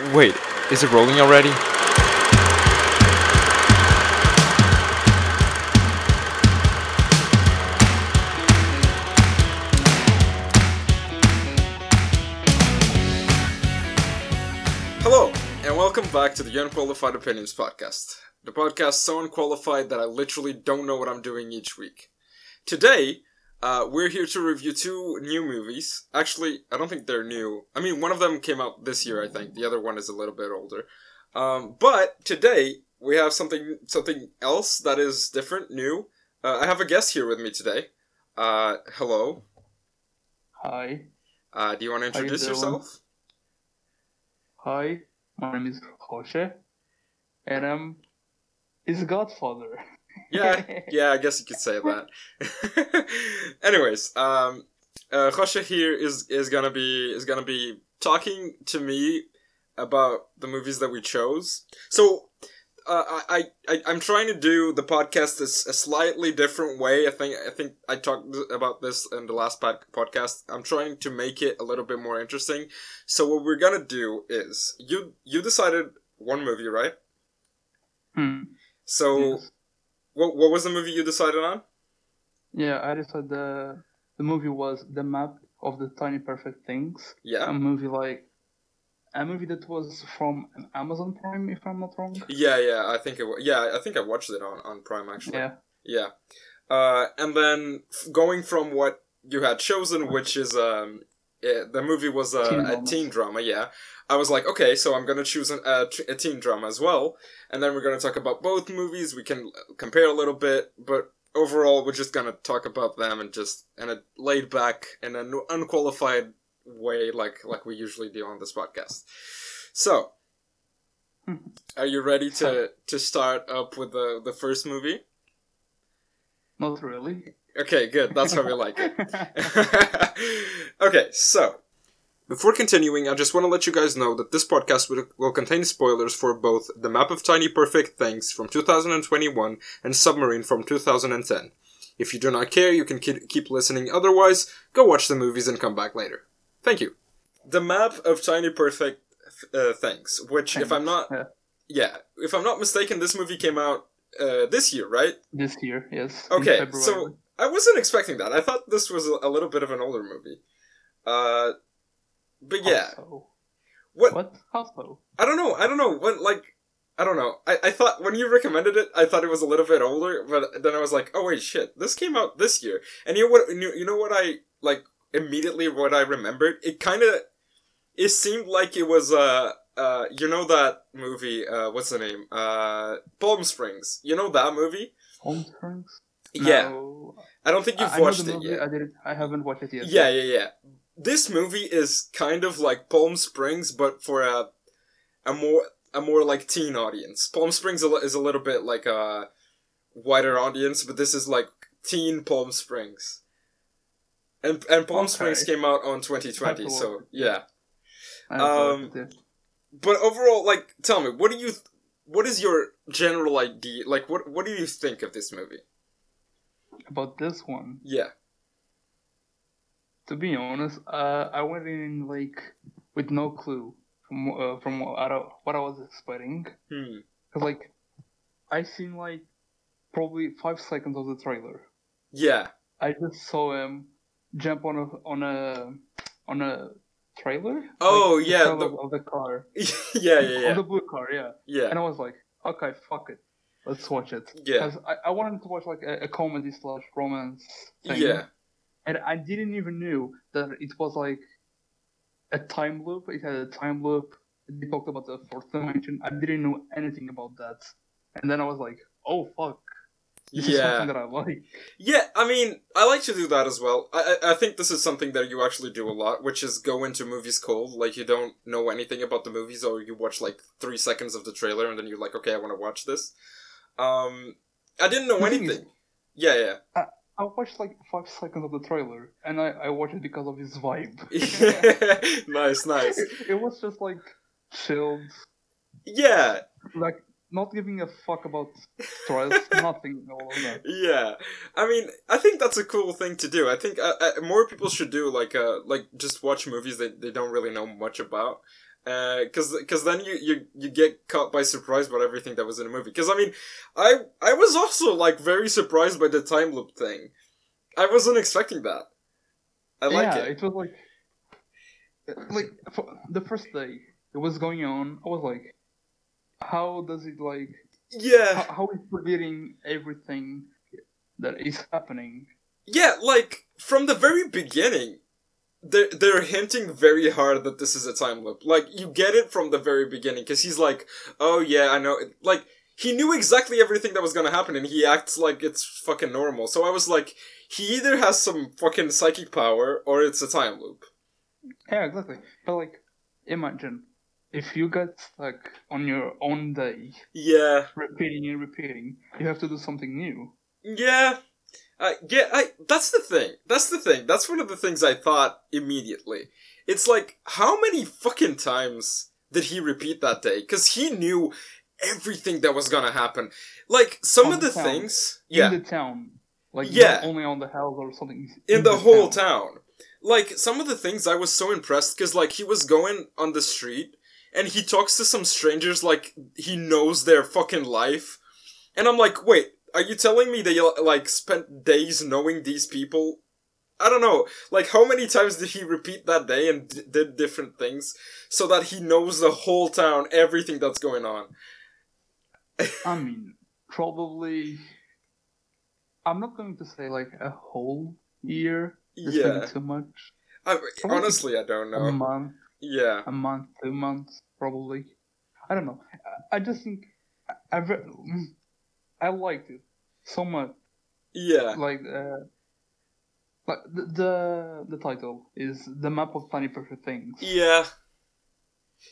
Wait, is it rolling already? Hello, and welcome back to the Unqualified Opinions Podcast. The podcast so unqualified that I literally don't know what I'm doing each week. Today, uh, we're here to review two new movies. Actually, I don't think they're new. I mean, one of them came out this year, I think. The other one is a little bit older. Um, but today we have something something else that is different, new. Uh, I have a guest here with me today. Uh, hello. Hi. Uh, do you want to you introduce yourself? Hi. My name is Jose. And I'm his godfather. Yeah, yeah, I guess you could say that. Anyways, um, uh, Joshe here is is gonna be is gonna be talking to me about the movies that we chose. So, uh, I, I I'm trying to do the podcast this a slightly different way. I think I think I talked about this in the last pod- podcast. I'm trying to make it a little bit more interesting. So what we're gonna do is you you decided one movie, right? Hmm. So. Yes. What, what was the movie you decided on? Yeah, I decided the the movie was The Map of the Tiny Perfect Things. Yeah. A movie like a movie that was from Amazon Prime, if I'm not wrong. Yeah, yeah, I think it. wa- Yeah, I think I watched it on, on Prime actually. Yeah. Yeah. Uh, and then f- going from what you had chosen, which is um, yeah, the movie was a, Teen a teen drama. Yeah. I was like, okay, so I'm gonna choose an, a, t- a teen drama as well, and then we're gonna talk about both movies. We can uh, compare a little bit, but overall, we're just gonna talk about them and just in a laid back and an unqualified way, like like we usually do on this podcast. So, hmm. are you ready to to start up with the the first movie? Not really. Okay, good. That's how we like it. okay, so before continuing, I just want to let you guys know that this podcast will, will contain spoilers for both The Map of Tiny Perfect Things from 2021 and Submarine from 2010. If you do not care, you can ke- keep listening. Otherwise, go watch the movies and come back later. Thank you. The Map of Tiny Perfect uh, Things, which, if I'm not, Yeah. yeah, if I'm not mistaken, this movie came out uh, this year, right? This year, yes. Okay, so I wasn't expecting that. I thought this was a, a little bit of an older movie. Uh, but yeah, so? what, What? How so? I don't know. I don't know what like I don't know. I, I thought when you recommended it, I thought it was a little bit older, but then I was like, oh wait, shit, this came out this year. And you know what? You, know what I like immediately what I remembered. It kind of it seemed like it was uh uh you know that movie uh what's the name uh Palm Springs. You know that movie? Palm Springs? Yeah, No. I don't think you've I watched it yet. I didn't. I haven't watched it yet. Yeah, yeah, yeah. This movie is kind of like Palm Springs, but for a a more a more like teen audience. Palm Springs is a little bit like a wider audience, but this is like teen Palm Springs. And and Palm Okay. Springs came out on 2020, so yeah. Um. But overall, like, tell me, what do you, th- what is your general idea? Like, what what do you think of this movie? About this one, Yeah, to be honest, uh, I went in like with no clue from uh, from what I, what I was expecting. hmm. Cause like I seen like probably five seconds of the trailer. yeah, I just saw him jump on a on a on a trailer. Oh, Like, the yeah, trailer the- of the car. yeah, yeah, On yeah, the blue car, yeah. yeah, And I was like, okay, fuck it, let's watch it. Yeah. Because I, I wanted to watch like a, a comedy slash romance thing. yeah. And I didn't even knew that it was like a time loop. It had a time loop. They talked about the fourth dimension. I didn't know anything about that, and then I was like, "Oh fuck, this is Yeah. I like." Yeah, I mean, I like to do that as well. I, I think this is something that you actually do a lot, which is go into movies cold. Like, you don't know anything about the movies, or you watch like three seconds of the trailer, and then you're like, okay, I want to watch this. Um, I didn't know The thing is- anything. Yeah, yeah. I watched like five seconds of the trailer, and I, I watched it because of his vibe. nice, nice. it, it was just like chilled, Yeah, like not giving a fuck about stress, nothing, all of that. yeah. I mean, I think that's a cool thing to do. I think uh, uh, more people should do like uh like just watch movies that they don't really know much about. Uh, because because then you, you you get caught by surprise by everything that was in the movie. Because I mean, I I was also like very surprised by the time loop thing. I wasn't expecting that. I like yeah, it. it was like, like the first day it was going on. I was like, how does it like? Yeah, How, how is forgetting everything that is happening? yeah. Like from the very beginning, they're they're hinting very hard that this is a time loop. Like you get it from the very beginning because he's like, oh yeah, I know. Like he knew exactly everything that was gonna happen, and he acts like it's fucking normal. So I was like, he either has some fucking psychic power or it's a time loop. Yeah, exactly. But like, imagine if you get stuck on your own day, Yeah, repeating and repeating, you have to do something new. yeah. Uh, yeah, I, that's the thing. That's the thing. That's one of the things I thought immediately. It's like, how many fucking times did he repeat that day? Because he knew everything that was gonna happen. Like, some On of the the town. things. Yeah. In the town, like Yeah. not only on the house or something. in the whole town. Like some of the things I was so impressed because like he was going on the street and he talks to some strangers like he knows their fucking life, and I'm like, wait, are you telling me that you like spent days knowing these people? I don't know. Like how many times did he repeat that day and d- did different things so that he knows the whole town, everything that's going on? I mean, probably. I'm not going to say like a whole year. Yeah. too much. I, honestly, I don't know. A month, Yeah. a month, two months, probably. I don't know. I, I just think I, I, liked it so much. Yeah. Like, uh, like the, the the title is the map of tiny perfect things. Yeah.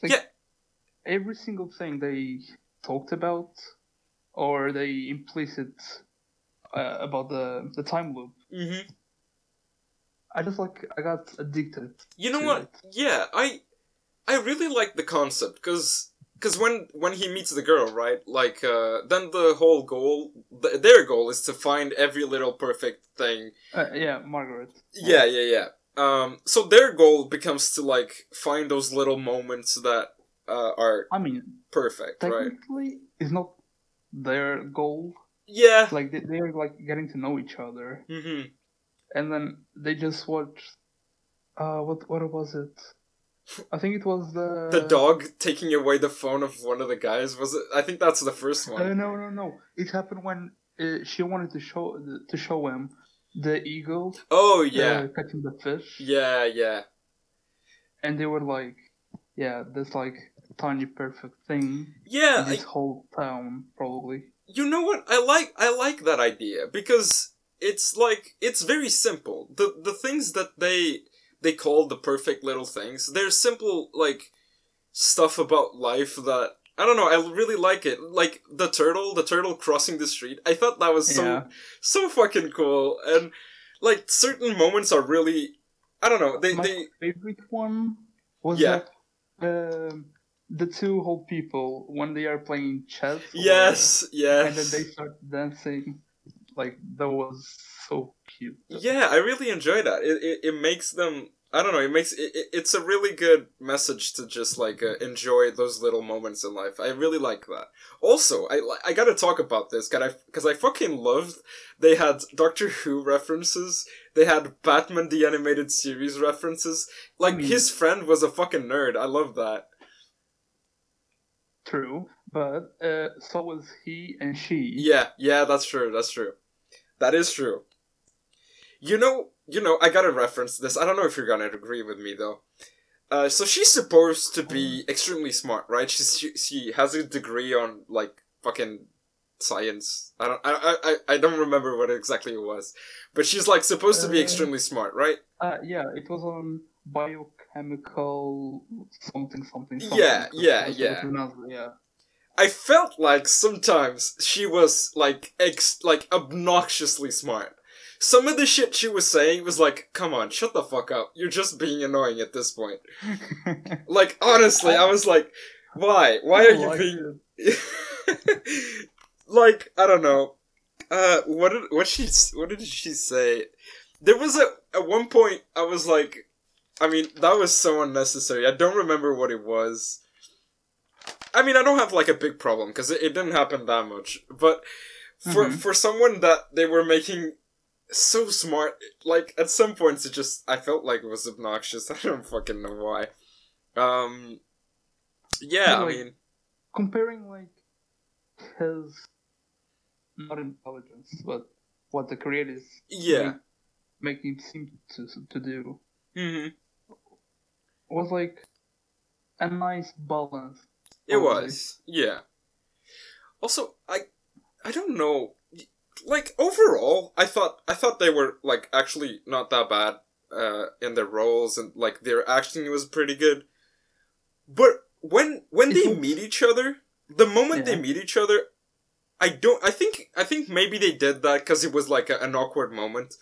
Like, Yeah. Every single thing they talked about, or they implicit uh, about the the time loop. Mm-hmm. I just like I got addicted. You know what? it. Yeah, I I really like the concept because because when when he meets the girl, right? Like uh, then the whole goal, th- their goal is to find every little perfect thing. Uh, yeah, Margaret. Yeah, yeah, yeah. Um, so their goal becomes to like find those little moments that uh, are I mean, perfect, right? technically, it's not their goal. Yeah. Like they, they're like getting to know each other, hmm and then they just watch. Uh, what what was it? I think it was the The dog taking away the phone of one of the guys was it? I think that's the first Uh, one. no, no, no. It happened when uh, she wanted to show to show him the eagle Oh uh, yeah, catching the fish, yeah, yeah. and they were like, "Yeah, that's like tiny perfect thing Yeah, in this whole town, probably." you know what i like i like that idea because it's like it's very simple the the things that they they call the perfect little things they're simple like stuff about life that i don't know i really like it like the turtle the turtle crossing the street i thought that was so Yeah. so fucking cool and like certain moments are really i don't know they My they favorite one was Yeah. that um, the two whole people when they are playing chess. or- yes yes And then they start dancing. Like that was so cute. Yeah, I really enjoy that. It, it it makes them. I don't know. It makes it, it- It's a really good message to just like uh, enjoy those little moments in life. I really like that. Also, I I gotta talk about this because I because I fucking loved. They had Doctor Who references. They had Batman the animated series references. Like his friend was a fucking nerd. I love that. True, but uh, so was he and she. Yeah, yeah, that's true. That's true. That is true. You know, you know, I gotta reference this. I don't know if you're gonna agree with me though. Uh, so she's supposed to be extremely smart, right? She's, she she has a degree on like fucking science. I don't I I I- don't remember what exactly it was, but she's like supposed to be Uh, extremely smart, right? Uh, yeah, it was on biochemical something something. something Yeah, yeah, yeah. what it pronounced, yeah. I felt like sometimes she was like ex like obnoxiously smart. Some of the shit she was saying was like, "Come on, shut the fuck up. You're just being annoying at this point." Like honestly, I was like, "Why? Why are I you liked being like I don't know. Uh, what did what she what did she say? There was a at one point I was like, I mean, that was so unnecessary. I don't remember what it was. I mean, I don't have like a big problem because it, it didn't happen that much. But for Mhm. for someone that they were making so smart, like at some points it just I felt like it was obnoxious. I don't fucking know why. Um, yeah, Yeah, I mean, comparing like his not intelligence, but what the creators yeah. make, him seem to to do hmm was like a nice balance. It was, yeah. Also, I, I don't know. Like overall, I thought I thought they were like actually not that bad uh, in their roles, and like their acting was pretty good. But when when they meet each other, the moment they meet each other, I don't. I think I think maybe they did that because it was like a, an awkward moment.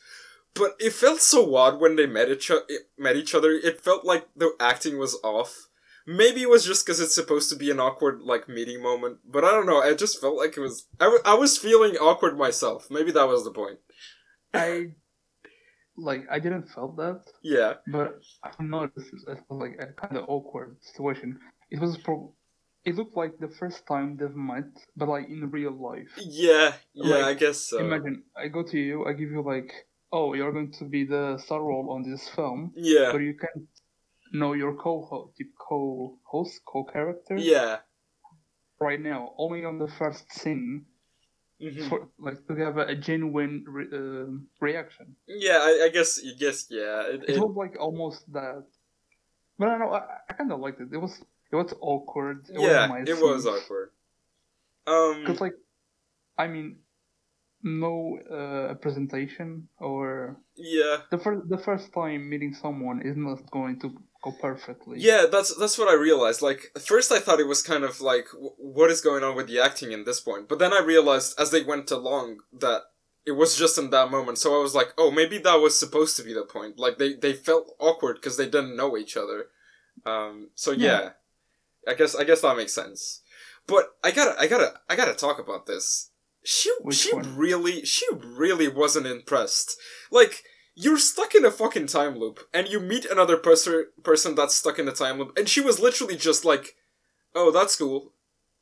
But it felt so odd when they met each o- met each other. It felt like the acting was off. Maybe it was just because it's supposed to be an awkward like meeting moment, but I don't know. I just felt like it was. I, w- I was feeling awkward myself. Maybe that was the point. I like I didn't felt that, Yeah, but I noticed it was like a kind of awkward situation. It was pro- it looked like the first time they've met, but like in real life. yeah, yeah. Like, I guess so. Imagine I go to you, I give you like, oh, you're going to be the star role on this film, yeah, but you can't know your co-host, co-host, co-character yeah. right now. Only on the first scene, Mhm. for like to have a, a genuine re- um reaction. Yeah, I, I guess. I guess. Yeah. It, It it, was like almost that, but I don't know. I, I kind of liked it. It was it was awkward. It yeah. was It was awkward. Um. Because like, I mean, no uh, presentation or Yeah. the first the first time meeting someone is not going to go perfectly. Yeah, that's that's what I realized. Like first, I thought it was kind of like, w- what is going on with the acting in this point? But then I realized as they went along that it was just in that moment. So I was like, oh, maybe that was supposed to be the point. Like they they felt awkward because they didn't know each other. Um. So yeah. Yeah. I guess I guess that makes sense. But I gotta I gotta I gotta talk about this. She Which she one? really she really wasn't impressed. Like you're stuck in a fucking time loop and you meet another person person that's stuck in a time loop and she was literally just like oh that's cool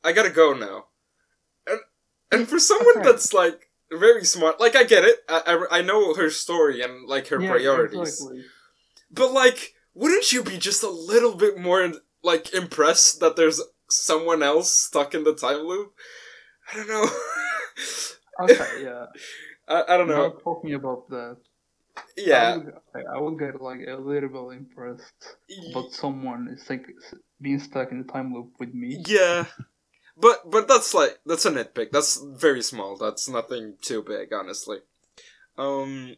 i gotta go now and and for someone Okay. that's like very smart like i get it i i, I know her story and like her Yeah, priorities exactly. but like wouldn't you be just a little bit more like impressed that there's someone else stuck in the time loop i don't know Okay, yeah. I, I don't know Not talking about that. I yeah would, I would get like a little bit impressed but someone is like being stuck in the time loop with me. Yeah, but but that's like that's a nitpick. That's very small. That's nothing too big, honestly. Um.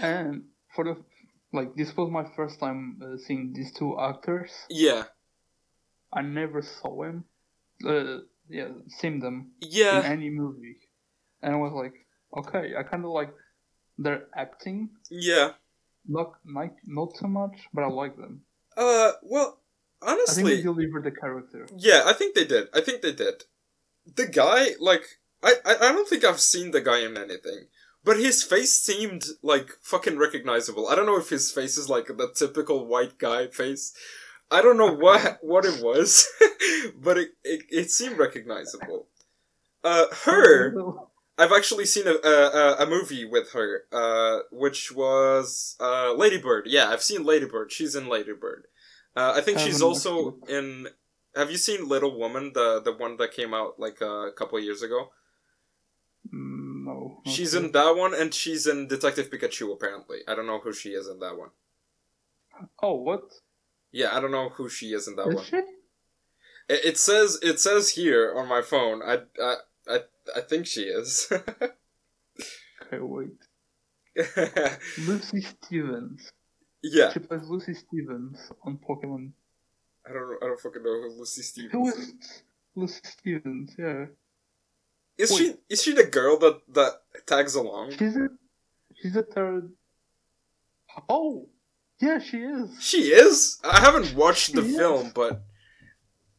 And for the like, this was my first time uh, seeing these two actors. Yeah. I never saw him. Uh, yeah, seen them Yeah, in any movie, and I was like, okay, I kind of like their acting. Yeah. Not not not so much, but I like them. Uh. Well, honestly, I think they delivered the character. yeah. I think they did. I think they did. The guy, like, I, I I don't think I've seen the guy in anything. But his face seemed like fucking recognizable. I don't know if his face is like the typical white guy face. I don't know what what it was, but it, it it seemed recognizable. Uh, her. I've actually seen a, a, a movie with her, uh, which was uh, Ladybird. Yeah, I've seen Ladybird. She's in Ladybird. Uh, I think I she's also in. Have you seen Little Woman, the the one that came out like a couple years ago? Mm, no. She's in that one, and she's in Detective Pikachu. Apparently, I don't know who she is in that one. Oh, what? Yeah, I don't know who she is in that Is one. she? It, it says it says here on my phone. I I I, think she is. Okay, wait. Lucy Stevens. yeah, She plays Lucy Stevens on Pokemon. I don't know. I don't fucking know who Lucy Stevens Who is. is Lucy Stevens? Yeah. Is Wait. she is she the girl that that tags along? She's a she's a third. Oh, yeah, she is. She is. I haven't watched the is. film, but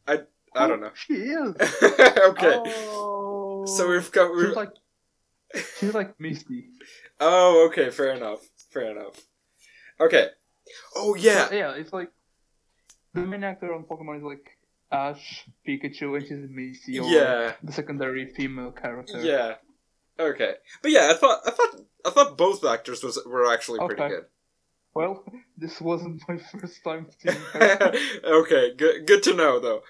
I I Oh, don't know. She is. okay, Oh. So we've got She's we've, like she's like Misty. oh okay, fair enough, fair enough. Okay, Oh yeah, So, yeah, it's like the main actor on Pokemon is like Ash, Pikachu, and she's Missy, or yeah, the secondary female character. yeah. Okay, but yeah, I thought I thought I thought both actors was were actually pretty good. Well, this wasn't my first time seeing her. okay, good good to know though.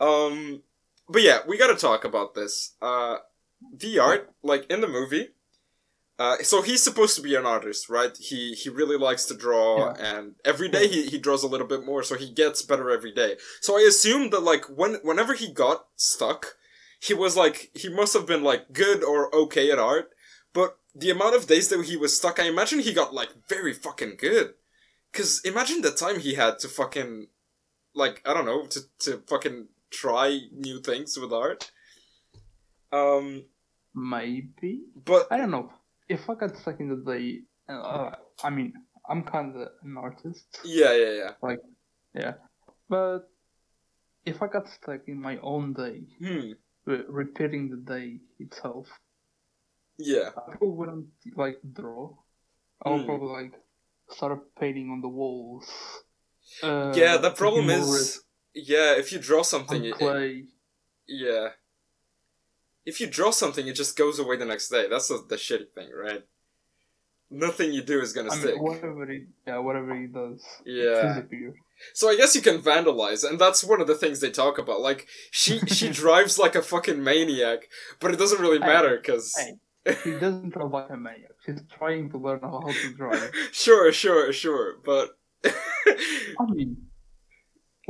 Um, but yeah, we got to talk about this. Uh, the art, like in the movie. Uh, so he's supposed to be an artist, right? He he really likes to draw, and every day he, he draws a little bit more, so he gets better every day. So I assume that like when whenever he got stuck, he was like he must have been like good or okay at art, but the amount of days that he was stuck, I imagine he got like very fucking good. Cause imagine the time he had to fucking like I don't know to to fucking try new things with art. Um, Maybe but I don't know. If I got stuck in the day, uh, I mean, I'm kind of an artist. yeah, yeah, yeah. Like, yeah, but if I got stuck in my own day, Hmm. re- repeating the day itself, Yeah. I probably wouldn't like draw. I would Hmm. probably like start painting on the walls. Uh, yeah. The problem is, yeah, if you draw something, it- yeah. If you draw something, it just goes away the next day. That's the, the shitty thing, right? Nothing you do is gonna I stick. mean, whatever he, yeah, whatever he does, Yeah. So I guess you can vandalize, and that's one of the things they talk about. Like she she drives like a fucking maniac, but it doesn't really matter because. She doesn't drive like a maniac. She's trying to learn how to drive. sure, sure, sure, but I mean,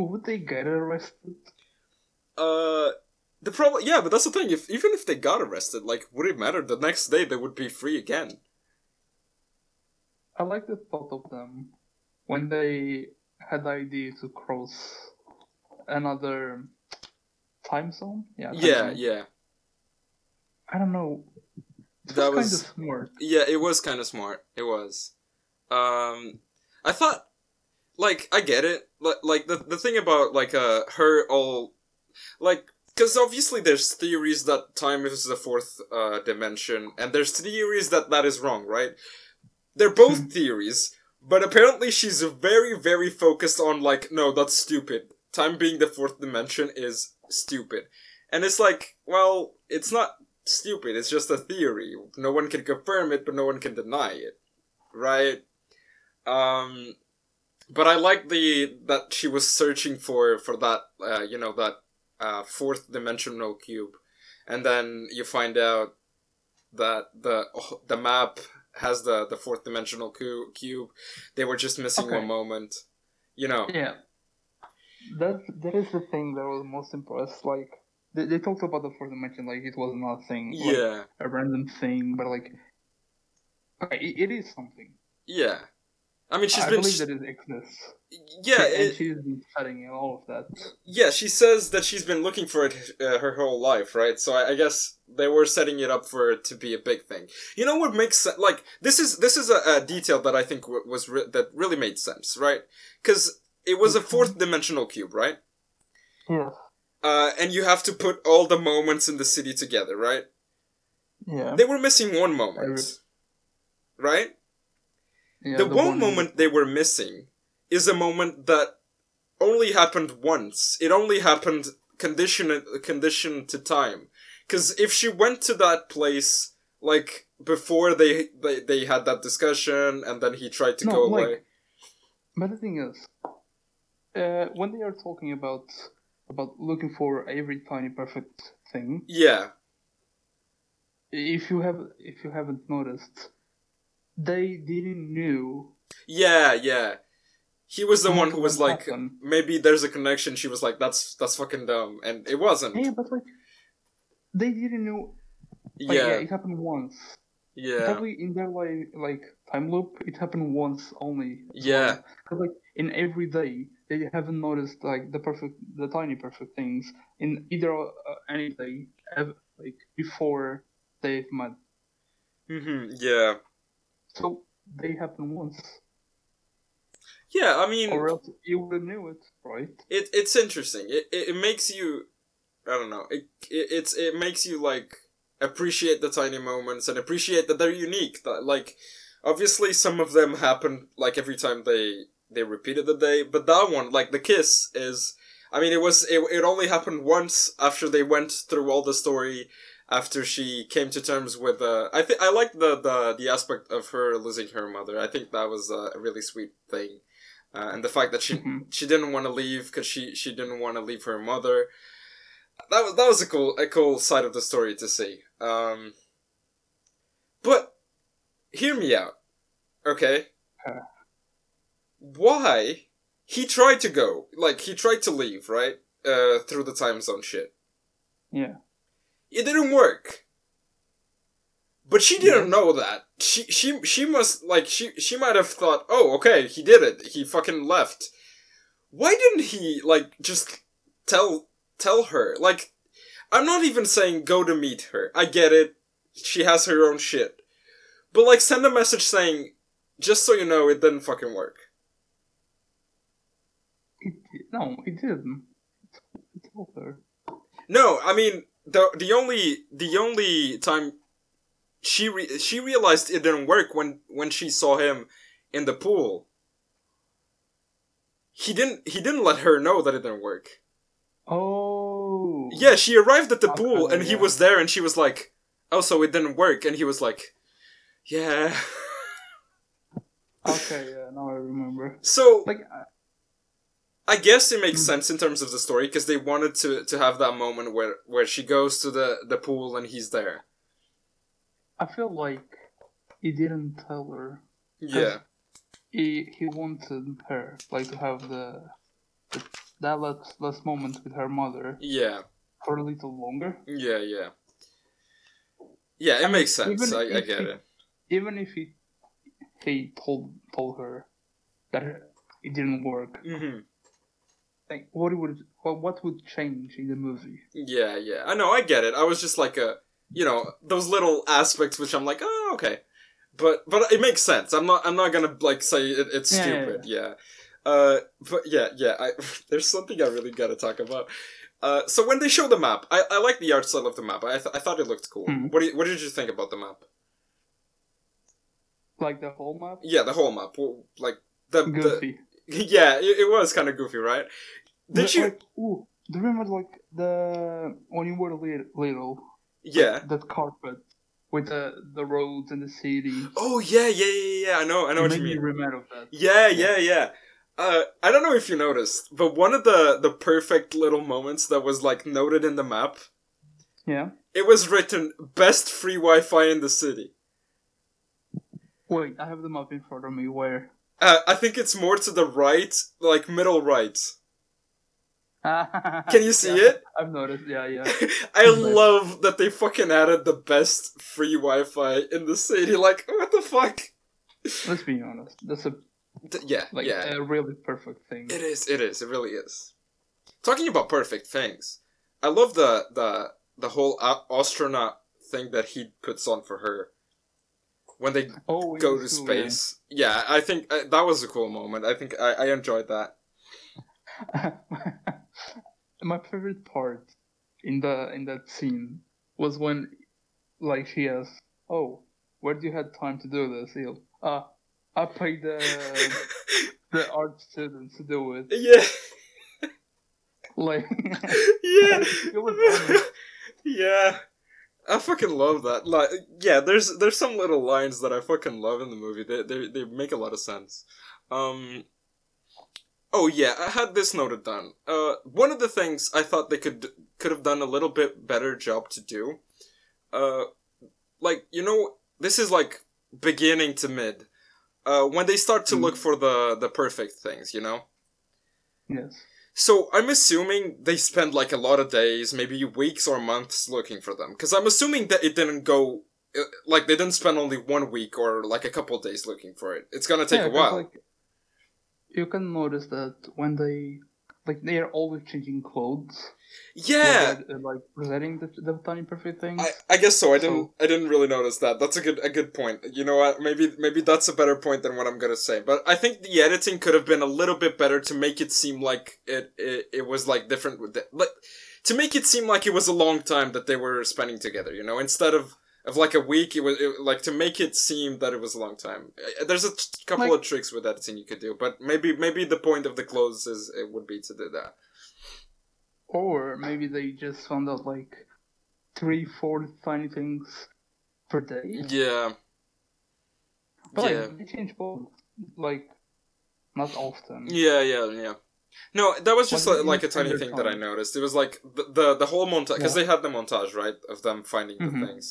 would they get arrested? uh, the problem, yeah, but that's the thing. If even if they got arrested, like, would it matter? The next day they would be free again. I like the thought of them when they had the idea to cross another time zone. Yeah. time Yeah, zone. yeah, I don't know. It That was, was- kind of smart. yeah. It was kind of smart. It was. Um, I thought, like, I get it. Like, like the the thing about like uh her all, like, because obviously there's theories that time is the fourth uh dimension, and there's theories that that is wrong, right? They're both theories, but apparently she's very very focused on like, no, that's stupid. Time being the fourth dimension is stupid, and it's like, well, it's not stupid. It's just a theory. No one can confirm it, but no one can deny it, right? Um, but I like the that she was searching for for that uh, you know that uh, fourth dimensional cube, and then you find out that the the map has the the fourth dimensional cu- cube. They were just missing Okay. one moment, you know. Yeah. That that is the thing that I was most impressed. Like they, they talked about the fourth dimension, like it was nothing, like Yeah, a random thing, but like, okay, it, it is something. yeah. I mean, she's I been I believe it exists. yeah. and she's been studying all of that. Yeah, she says that she's been looking for it uh, her whole life, right? So I, I guess they were setting it up for it to be a big thing. You know what makes sense? Like this is this is a, a detail that I think w- was re- that really made sense, right? Because it was a fourth dimensional cube, right? Yeah. Uh, and you have to put all the moments in the city together, right? Yeah. They were missing one moment, right? Yeah the, one, moment they were missing is a moment that only happened once. It only happened conditioned conditioned to time. Because if she went to that place like before they, they they had that discussion and then he tried to No, go like- away. But the thing is, uh, when they are talking about about looking for every tiny perfect thing, Yeah, if you have if you haven't noticed, they didn't knew yeah, yeah. He was the one who was like, happen. maybe there's a connection. She was like, that's that's fucking dumb, and it wasn't. Yeah, but like they didn't know. Like, yeah. yeah, it happened once. yeah, Probably in their like like time loop, it happened once only. Yeah. well. 'Cause, like in every day, they haven't noticed like the perfect, the tiny perfect things in either uh, any day, ever, like before they've met. hmm yeah, So they happen once, yeah. I mean, or else you would have knew it, right? it it's interesting. It, it it makes you I don't know. It, it it's it makes you like appreciate the tiny moments and appreciate that they're unique. That like obviously some of them happen like every time they they repeated the day. But that one, like the kiss, is. I mean, it was it, it only happened once after they went through all the story. After she came to terms with, uh, I think I like the, the the aspect of her losing her mother. I think that was a really sweet thing, uh, and the fact that she Mhm. she didn't want to leave because she she didn't want to leave her mother. That was that was a cool a cool side of the story to see. Um, but hear me out, okay? Uh. Why he tried to go like he tried to leave right uh, through the time zone shit. Yeah. It didn't work. But she didn't Yes. know that. She she she must like she she might have thought, "Oh, okay, he did it. He fucking left." Why didn't he like just tell tell her? Like I'm not even saying go to meet her. I get it. She has her own shit. But like send a message saying, "Just so you know, it didn't fucking work." Did. No, he didn't. He told her. No, I mean the the only the only time she re- she realized it didn't work when when she saw him in the pool. He didn't he didn't let her know that it didn't work. Oh. Yeah, she arrived at the pool and he yeah. was there and she was like, "Oh, so it didn't work." And he was like, "Yeah." Okay, yeah, now I remember. so Like, I- I guess it makes Mm. sense in terms of the story because they wanted to to have that moment where where she goes to the the pool and he's there. I feel like he didn't tell her. Yeah. He he wanted her like to have the, the that last last moment with her mother Yeah. for a little longer. Yeah, yeah. Yeah, it makes sense. I, I get he- it. Even if he he told told her that it didn't work, hmm like what would what, would change in the movie? Yeah, yeah. I know, I get it. I was just like a, you know, those little aspects which I'm like, oh, okay. But but it makes sense. I'm not I'm not gonna like say it, it's Yeah, yeah, stupid. Yeah. Uh, but yeah, yeah. I there's something I really gotta talk about. Uh, so when they show the map, I, I like the art style of the map. I, th- I thought it looked cool. Hmm. What do you, what did you think about the map? Like the whole map? Yeah, the whole map. Well, Like the, the Goofy. yeah, it, it was kind of goofy, right? Did But, you? Like, ooh, do you remember like the when you were li- little? Yeah. That carpet with the the roads and the city. Oh yeah, yeah, yeah, yeah. I know, I know it what you me mean. remember that. Yeah, yeah, yeah. Uh, I don't know if you noticed, but one of the the perfect little moments that was like noted in the map, Yeah. it was written "best free Wi-Fi in the city." Wait, I have the map in front of me. Where? Uh, I think it's more to the right, like middle right. Can you see it? I've noticed. Yeah, yeah. I love that they fucking added the best free Wi-Fi in the city. Like, what the fuck? Let's be honest. That's a yeah, like yeah. a really perfect thing. It is. It is. It really is. Talking about perfect things, I love the the the whole astronaut thing that he puts on for her when they Oh, go to school, space. Yeah, I think uh, that was a cool moment. I think I, I enjoyed that. My favorite part in the in that scene was when, like, she asks, "Oh, where do you have time to do this?" He'll, uh, I paid the the art students to do it. yeah, Like, yeah, it was yeah. I fucking love that. Like, yeah, there's there's some little lines that I fucking love in the movie. They they they make a lot of sense. Um. Oh yeah, I had this noted down. Uh, one of the things I thought they could could have done a little bit better job to do, uh, like you know, this is like beginning to mid. Uh, when they start to Mm. look for the the perfect things, you know. yes. So I'm assuming they spend like a lot of days, maybe weeks or months looking for them. Because I'm assuming that it didn't go uh, like they didn't spend only one week or like a couple of days looking for it. It's gonna take Yeah, a while. Like, you can notice that when they like they are always changing clothes. yeah, they're, uh, like presenting the, the tiny perfect thing. I, I guess so. I didn't So- I didn't really notice that. That's a good a good point. You know what? Maybe maybe that's a better point than what I'm gonna say. But I think the editing could have been a little bit better to make it seem like it it, it was like different with the, like to make it seem like it was a long time that they were spending together. You know, instead of of like a week. It was it, like to make it seem that it was a long time. Uh, There's a t- couple Like- of tricks with editing you could do, but maybe maybe the point of the close is it would be to do that. Or maybe they just found out like three, four tiny things per day. Yeah, But yeah. like they change both, like not often. yeah, yeah, yeah. No, that was just Like, like, a tiny thing that I noticed. It was like the the, the whole montage because Yeah. they had the montage right of them finding the Mhm. things.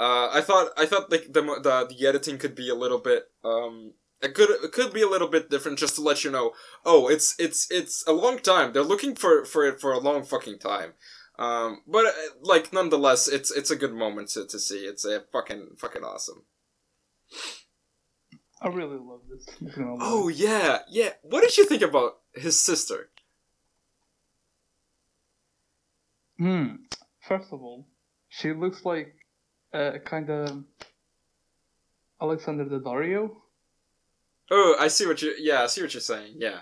Uh, I thought I thought like the, the the editing could be a little bit um it could it could be a little bit different just to let you know oh it's it's it's a long time. They're looking for for it for a long fucking time. Um but uh, like nonetheless it's it's a good moment to, to see. It's a fucking fucking awesome. I really love this. not gonna lie. oh yeah. Yeah. What did you think about his sister? Hmm. First of all, she looks like uh, kind of Alexandra Daddario. oh I see what you yeah I see what you're saying yeah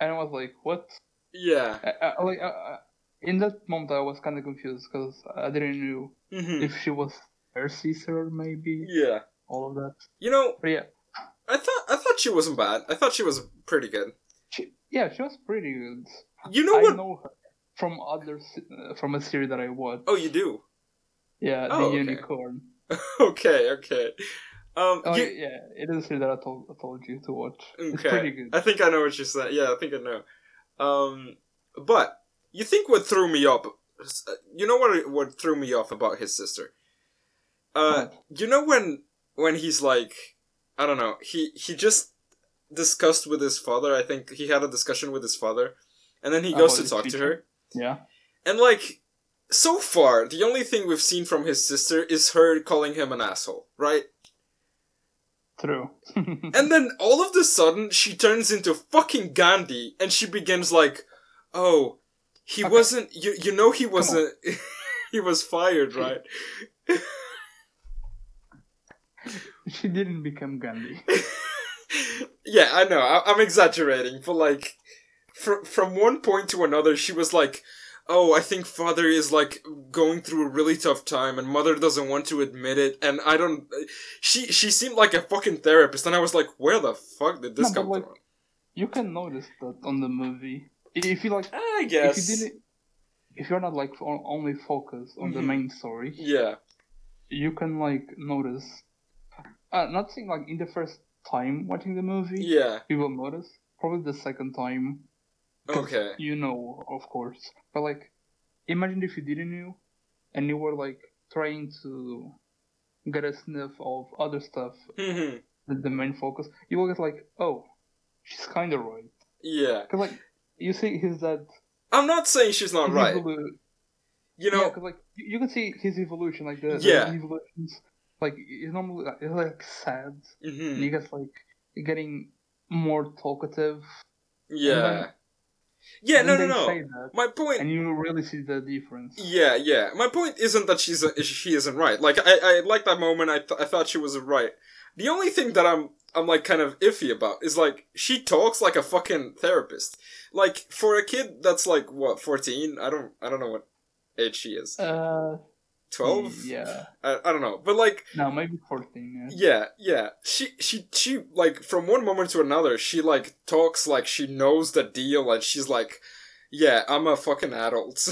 and I was like, "What?" yeah I, I, like, I, I, in that moment, I was kind of confused because I didn't know hmm if she was her sister, maybe yeah all of that. you know But yeah, I thought I thought she wasn't bad I thought she was pretty good she, yeah, she was pretty good. you know what I what know her from other uh, from a series that I watched. oh you do Yeah, Oh, the okay. unicorn. okay, okay. Um, Oh you- yeah, it is series that I told I told you to watch. It's okay. pretty good. I think I know what you're saying. Yeah, I think I know. Um, but you think what threw me up? You know what? What threw me off about his sister? Uh, What? you know when when he's like, I don't know. He he just discussed with his father. I think he had a discussion with his father, and then he goes to his talk to her. Yeah. And like, so far, the only thing we've seen from his sister is her calling him an asshole, right? True. And then all of the sudden, she turns into fucking Gandhi, and she begins like, "Oh, he Okay. wasn't. You you know he wasn't. he was fired, right? she didn't become Gandhi. yeah, I know. I, I'm exaggerating, but like, from from one point to another, she was like." Oh, I think father is like going through a really tough time, and mother doesn't want to admit it. And I don't. She she seemed like a fucking therapist, and I was like, where the fuck did this No, come like, from? You can notice that on the movie. If you like, I guess if you didn't, if you're not like only focused on the Mhm. main story, Yeah. you can like notice. Uh, not saying like in the first time watching the movie, Yeah. you will notice. Probably the second time, Okay. you know, of course. But like, imagine if you didn't know, and you were like trying to get a sniff of other stuff Mhm. the main focus. You will get like, oh, she's kind of right. yeah. Cause like you see his dad. I'm not saying she's not right. evolu- You yeah, know. cause like you, you can see his evolution, like the, Yeah. the evolutions. Like he's normally like, he's like sad, and mhm. he gets like getting more talkative. Yeah. Yeah. and No. No. No. that, My point. and you really see the difference. Yeah. Yeah. My point isn't that she's a, she isn't right. Like I I like that moment. I th- I thought she was right. The only thing that I'm I'm like kind of iffy about is like she talks like a fucking therapist. Like for a kid that's like what 14. I don't I don't know what age she is. Uh, 12. Yeah. I, I don't know. But like No, maybe fourteen. Yeah. Yeah, yeah. She she she like from one moment to another, she like talks like she knows the deal and she's like, "Yeah, I'm a fucking adult."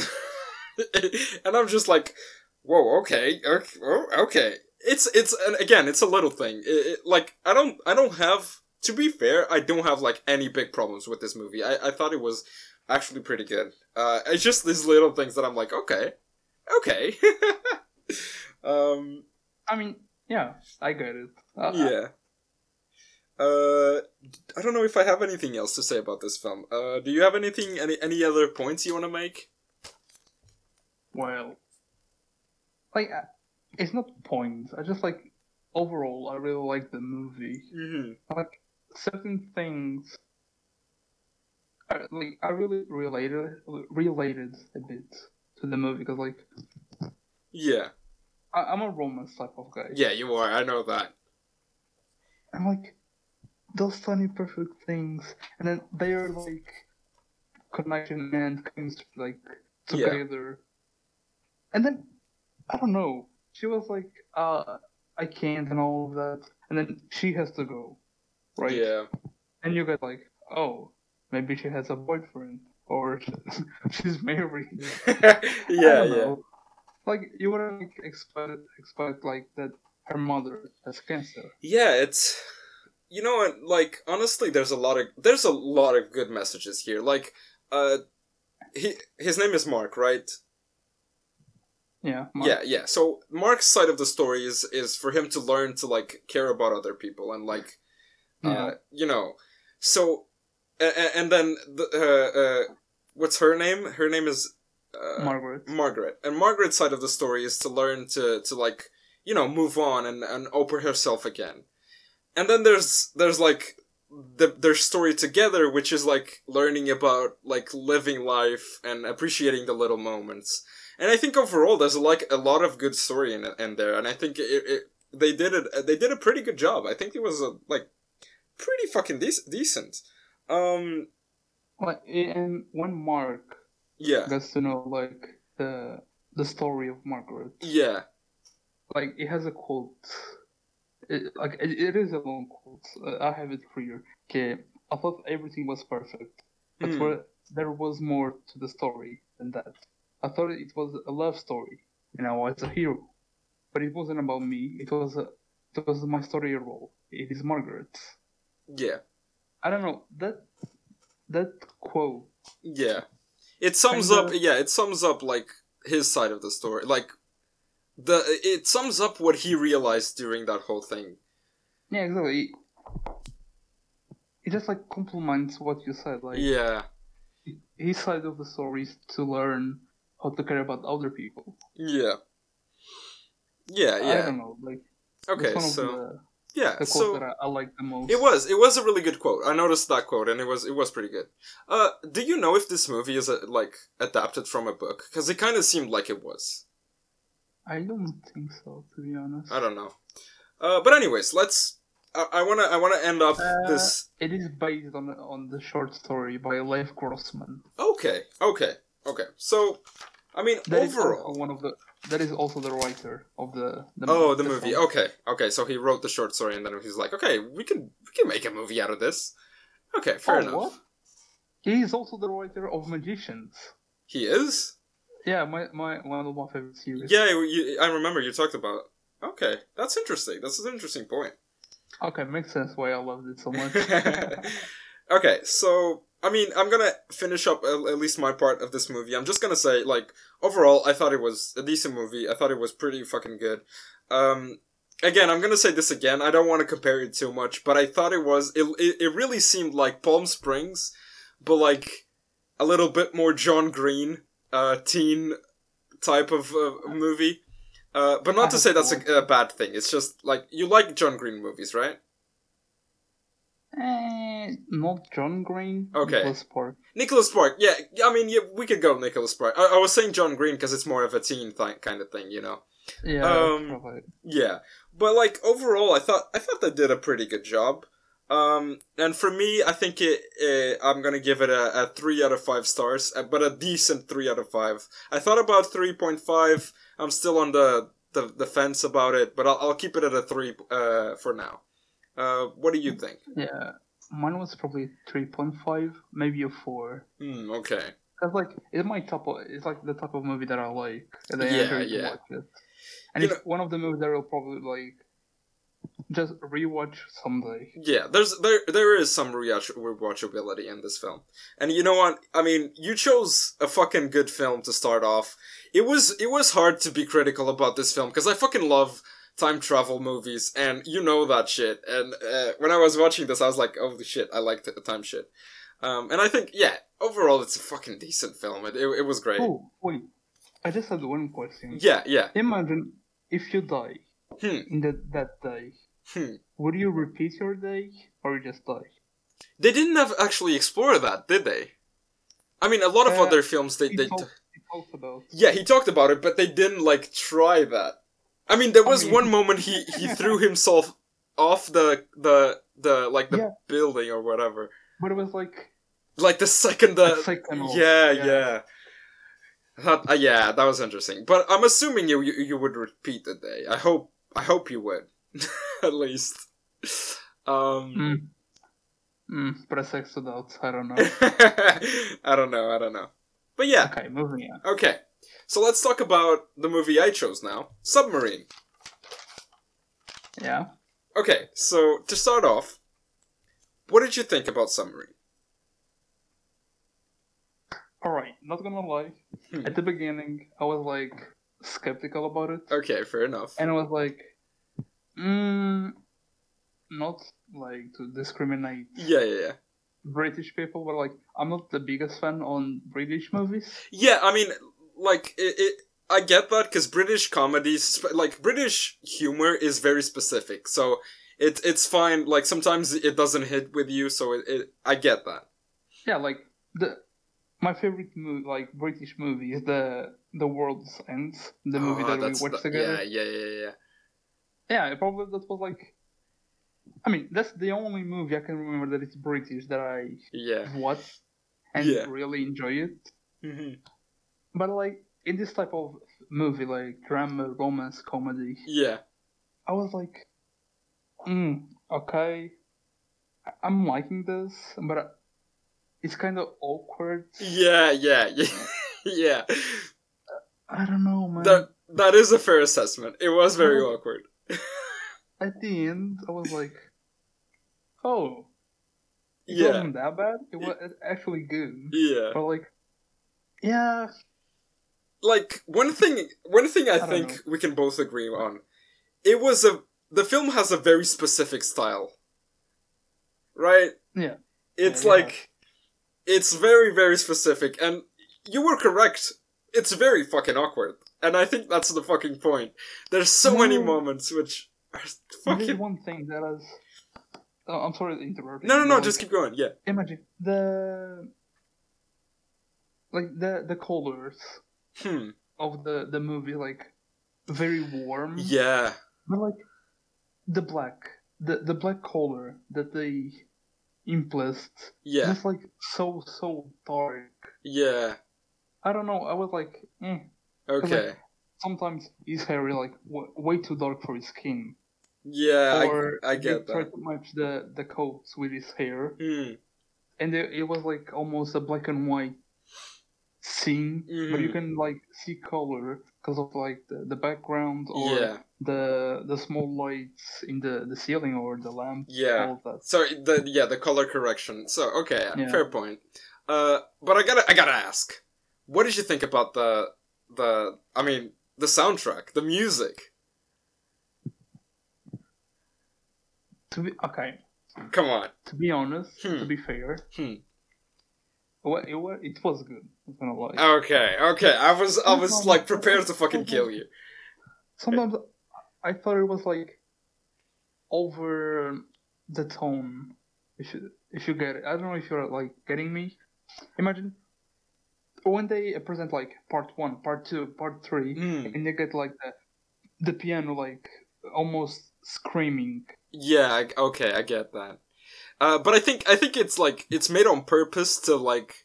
and I'm just like, "Whoa, okay. Okay. oh, okay." It's it's and again, it's a little thing. It, it, like I don't I don't have to be fair, I don't have like any big problems with this movie. I I thought it was actually pretty good. Uh it's just these little things that I'm like, "Okay. Okay." um I mean, yeah, I get it. Uh, yeah. Uh, I don't know if I have anything else to say about this film. Uh, do you have anything, any any other points you want to make? Well, like, uh, it's not points. I just like overall, I really like the movie. Mm-hmm. Like certain things, I, like I really related related a bit to the movie because like Yeah, I, I'm a romance type of guy. yeah, you are. I know that. And like those funny perfect things, and then they are like connection and things like Yeah. together. And then I don't know. she was like, uh, I can't and all of that, and then she has to go, right? Yeah. And you get like, oh, maybe she has a boyfriend or she's married. Yeah, yeah. Like you wouldn't expect expect like that her mother has cancer. Yeah, it's you know what, like honestly there's a lot of there's a lot of good messages here. Like uh he his name is Mark, right? Yeah. Mark. Yeah, yeah. So Mark's side of the story is is for him to learn to like care about other people and like uh you know. So and, and then the, uh, uh what's her name? Her name is uh, Margaret. Margaret. And Margaret's side of the story is to learn to to like you know move on and and open herself again. And then there's there's like the, their story together, which is like learning about like living life and appreciating the little moments. And I think overall there's like a lot of good story in in there, and I think it, it they did it they did a pretty good job. I think it was a, like pretty fucking dec- decent. Um, Like and when Mark yeah, gets to know like the the story of Margaret, yeah, like it has a quote. It, like it, it is a long quote. Uh, I have it here. Okay, I thought everything was perfect, but for, there was more to the story than that. I thought it was a love story, and I was a hero, but it wasn't about me. It was a, it was my story role. It is Margaret. yeah. I don't know that that quote. Yeah. It sums Kinda- up yeah, it sums up like his side of the story. Like the it sums up what he realized during that whole thing. Yeah, exactly. It just like complements what you said. Like Yeah. his side of the story is to learn how to care about other people. Yeah. Yeah, yeah. I don't know, like Okay, it's one of so the, yeah, the quotes so that I, I like the most. it was it was a really good quote. I noticed that quote and it was it was pretty good. Uh do you know if this movie is uh like adapted from a book? Cuz it kind of seemed like it was. I don't think so, to be honest. I don't know. Uh but anyways, let's I, to I want to end up Uh, this It is based on on the short story by Lev Grossman. Okay, okay, okay. So, I mean, That overall, one of the that is also the writer of the, the oh, the movie. film. Okay, okay. So he wrote the short story, and then he's like, okay, we can we can make a movie out of this. Okay, fair Oh, enough. what? He is also the writer of Magicians. He is. Yeah, my, my one of my favorite series. Yeah, you, I remember you talked about. Okay, that's interesting. That's an interesting point. Okay, makes sense why I loved it so much. okay, so I mean, I'm gonna finish up at, at least my part of this movie. I'm just gonna say, like, overall, I thought it was a decent movie. I thought it was pretty fucking good. Um, again, I'm gonna say this again. I don't want to compare it too much, but I thought it was. It, it it really seemed like Palm Springs, but like a little bit more John Green, uh, teen type of uh, movie. Uh, but not to say that's a, a bad thing. It's just like you like John Green movies, right? Eh, not John Green. Okay. Nicholas Spark. Nicholas Spark, yeah, I mean, yeah, we could go Nicholas Spark. I, I was saying John Green because it's more of a teen th- kind of thing, you know. Yeah. Um, probably. Yeah, but like overall, I thought I thought they did a pretty good job. Um, and for me, I think it. Uh, I'm gonna give it a, a three out of five stars, uh, but a decent three out of five. I thought about three point five. I'm still on the, the the fence about it, but I'll, I'll keep it at a three uh, for now. Uh, what do you think? Yeah. Mine was probably three point five, maybe a four. Hmm. Okay. Cause like it's my of it's like the type of movie that I like and I Yeah, enjoy yeah. watch it. And You it's one of the movies that I'll probably like just rewatch someday. Yeah, there's there there is some rewatch- rewatchability in this film, and you know what? I mean, you chose a fucking good film to start off. It was it was hard to be critical about this film because I fucking love time travel movies, and you know that shit. And uh, when I was watching this, I was like, "Oh shit, I like the time shit." Um, and I think, yeah, overall, it's a fucking decent film. It it, it was great. Oh wait, I just had one question. Yeah, yeah. Imagine if you die Hmm. in that that day, Hmm. would you repeat your day or you just die? They didn't have actually explore that, did they? I mean, a lot of Uh, other films they He they. talked, he talked about Yeah, he talked about it, but they didn't like try that. I mean, there I was mean- one moment he he threw himself off the the the like the Yeah. building or whatever. but it was like Like the second the off. yeah, yeah That, uh, yeah, that was interesting. But I'm assuming you, you you would repeat the day. I hope I hope you would, at least. Um, Mm. Mm, press X to doubt. I don't know. I don't know. I don't know. But yeah, okay, moving on. okay. So let's talk about the movie I chose now, Submarine. Yeah. Okay, so to start off, what did you think about Submarine? Alright, not gonna lie. Hmm. At the beginning, I was like skeptical about it. Okay, fair enough. And I was like, mm, not like to discriminate Yeah, yeah, yeah. British people, but like, I'm not the biggest fan on British movies. Yeah, I mean, like it. it I get that because British comedies, like British humor, is very specific. So it it's fine. Like sometimes it doesn't hit with you, so it, it I get that. Yeah, like, the my favorite movie, like British movie, is the The World's Ends, the movie Oh, that we watched the- together. Yeah, yeah, yeah, yeah. Yeah, probably that was like. I mean, that's the only movie I can remember that it's British that I Yeah. watched and Yeah. really enjoy it. hmm But like in this type of movie, like drama, romance, comedy, Yeah. I was like, mm, okay, I'm liking this, but it's kind of awkward. Yeah, yeah, yeah, yeah. I don't know, man. That that is a fair assessment. It was very awkward. At the end, I was like, oh, it Yeah, wasn't that bad. It was actually good. yeah. But like, yeah, Like one thing, one thing I, don't think we can both agree on. It was a the film has a very specific style, right? Yeah. It's Yeah, yeah. like it's very very specific, and you were correct. It's very fucking awkward, and I think that's the fucking point. There's so many moments which are there's fucking. one thing that is. Oh, I'm sorry to interrupt. No, no, no. Just keep going. Yeah. imagine the like the the colors Hmm. of the the movie like very warm Yeah. but like the black the the black color that they impressed Yeah. it's like so so dark Yeah. i don't know i was like eh. Okay. sometimes his hair is like w- way too dark for his skin Yeah, or I, I get that. to match the the coats with his hair Hmm. and it, it was like almost a black and white scene but you Mhm. can like see color because of like the, the background or Yeah. the the small lights in the the ceiling or the lamp Yeah. all of that So the yeah the color correction. So okay, Yeah. fair point. Uh, but I gotta I gotta ask, what did you think about the the I mean the soundtrack, the music? to be okay Come on. to be honest Hmm. to be fair Hmm. wa- it it was good i'm gonna lie Okay, okay. I was I was like prepared to fucking kill you. sometimes i thought it was like over the tone if you if you get it i don't know if you're like getting me imagine when they present like part one part two part three Hmm. and you get like the the piano like almost screaming Yeah. Okay, I get that. Uh, but I think I think it's like it's made on purpose to like,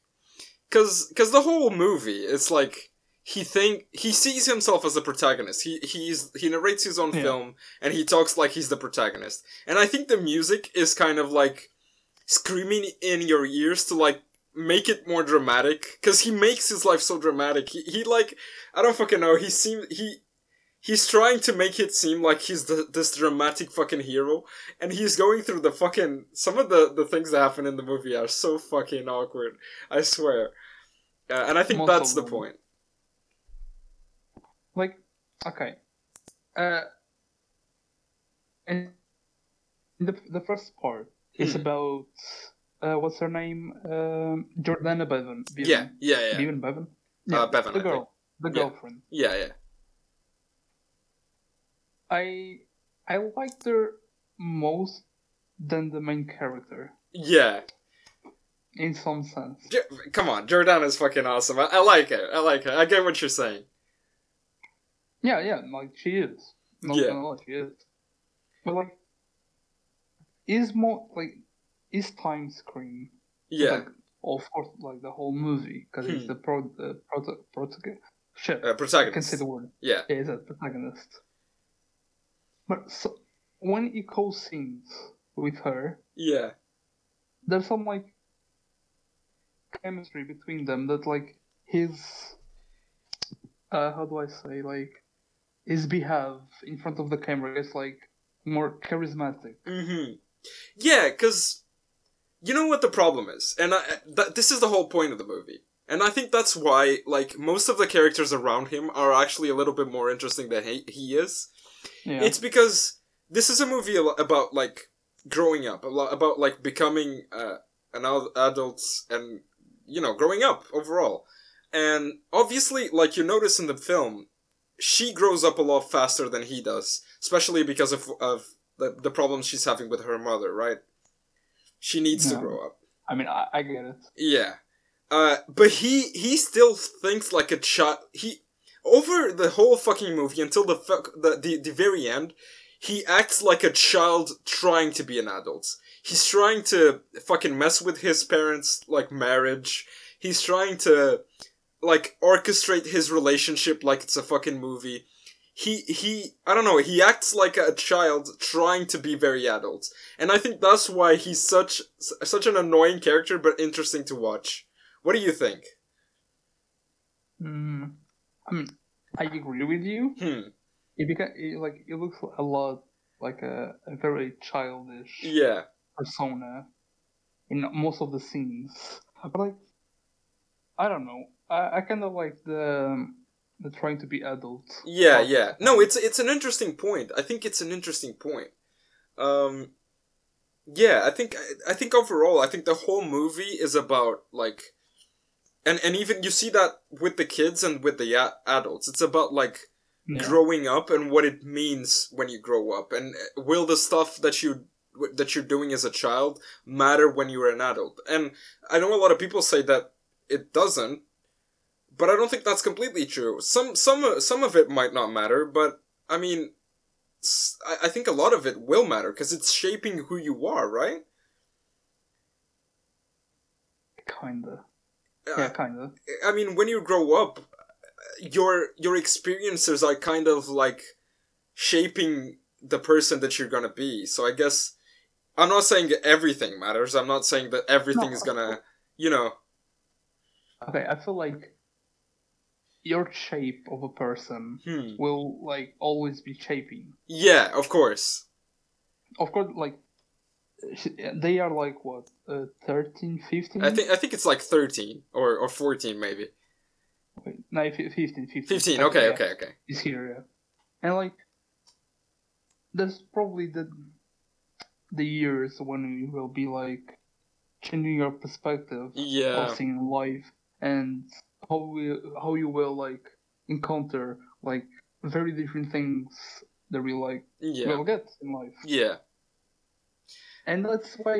cause cause the whole movie it's like he think he sees himself as the protagonist. He he's he narrates his own Yeah. film and he talks like he's the protagonist. And I think the music is kind of like screaming in your ears to like make it more dramatic because he makes his life so dramatic. He he like I don't fucking know. He seems he. He's trying to make it seem like he's the, this dramatic fucking hero, and he's going through the fucking some of the the things that happen in the movie are so fucking awkward. I swear, uh, and I think Most that's the point. like okay uh and the the first part is Hmm. about uh what's her name um jordana bevan, bevan. Yeah, yeah, yeah, bevan bevan Uh, Bevan, the I girl the Yeah. girlfriend yeah, yeah. I i liked her most than the main character Yeah, in some sense J- come on, Jordan is fucking awesome. I, I like it. I like it. I get what you're saying. yeah yeah like she is not Yeah. gonna lie, she is but like is more like is time screen Yeah, like of course, like the whole movie, because he's Hmm. the pro, the proto, proto, shit, Uh, I can protagonist. say the word. Yeah. Yeah, he's a protagonist. But so, when he co-sings with her, Yeah. there's some like chemistry between them that like his uh how do I say like his behave in front of the camera is like more charismatic. Mm-hmm. Yeah, because you know what the problem is, and I, th- this is the whole point of the movie, and I think that's why like most of the characters around him are actually a little bit more interesting than he, he is. Yeah. It's because this is a movie about like growing up, a lot about like becoming uh, an ad- adult and you know growing up overall. And obviously, like you notice in the film, she grows up a lot faster than he does, especially because of of the, the problems she's having with her mother. Right? She needs to grow up. I mean, I, I get it. Yeah. Uh, but he he still thinks like a child. He over the whole fucking movie until the fuck the, the the very end, he acts like a child trying to be an adult. He's trying to fucking mess with his parents' like marriage. He's trying to like orchestrate his relationship like it's a fucking movie. He he I don't know, he acts like a child trying to be very adult. And I think that's why he's such such an annoying character but interesting to watch. What do you think? Mm, I mean, I agree with you. Hmm. It beca- it, like it looks a lot like a, a very childish Yeah. persona in most of the scenes. But like, I don't know. I, I kind of like the the trying to be adult. Yeah, yeah. No, it's it's an interesting point. I think it's an interesting point. Um yeah, I think I think overall I think the whole movie is about like and and even you see that with the kids and with the a- adults. It's about like Yeah. growing up and what it means when you grow up and uh, will the stuff that you that you're doing as a child matter when you're an adult and i know a lot of people say that it doesn't but i don't think that's completely true some some some of it might not matter but i mean i think a lot of it will matter because it's shaping who you are right Kinda. Uh, Yeah, kinda. I mean, when you grow up, your your experiences are kind of like shaping the person that you're gonna be. So I guess I'm not saying everything matters. I'm not saying that everything No, is gonna, you know. Okay, I feel like your shape of a person Hmm. will like always be shaping. Yeah, of course. Of course, like they are like what uh, 13, 15? I think I think it's like 13 or or 14 maybe. Wait, no, fi- 15, 15. 15. Uh, Okay, yeah, okay, okay. Is here, yeah. And like, that's probably the the years when you will be like changing your perspective Yeah. of seeing life and how we how you will like encounter like very different things that we like Yeah. will get in life. Yeah. And that's why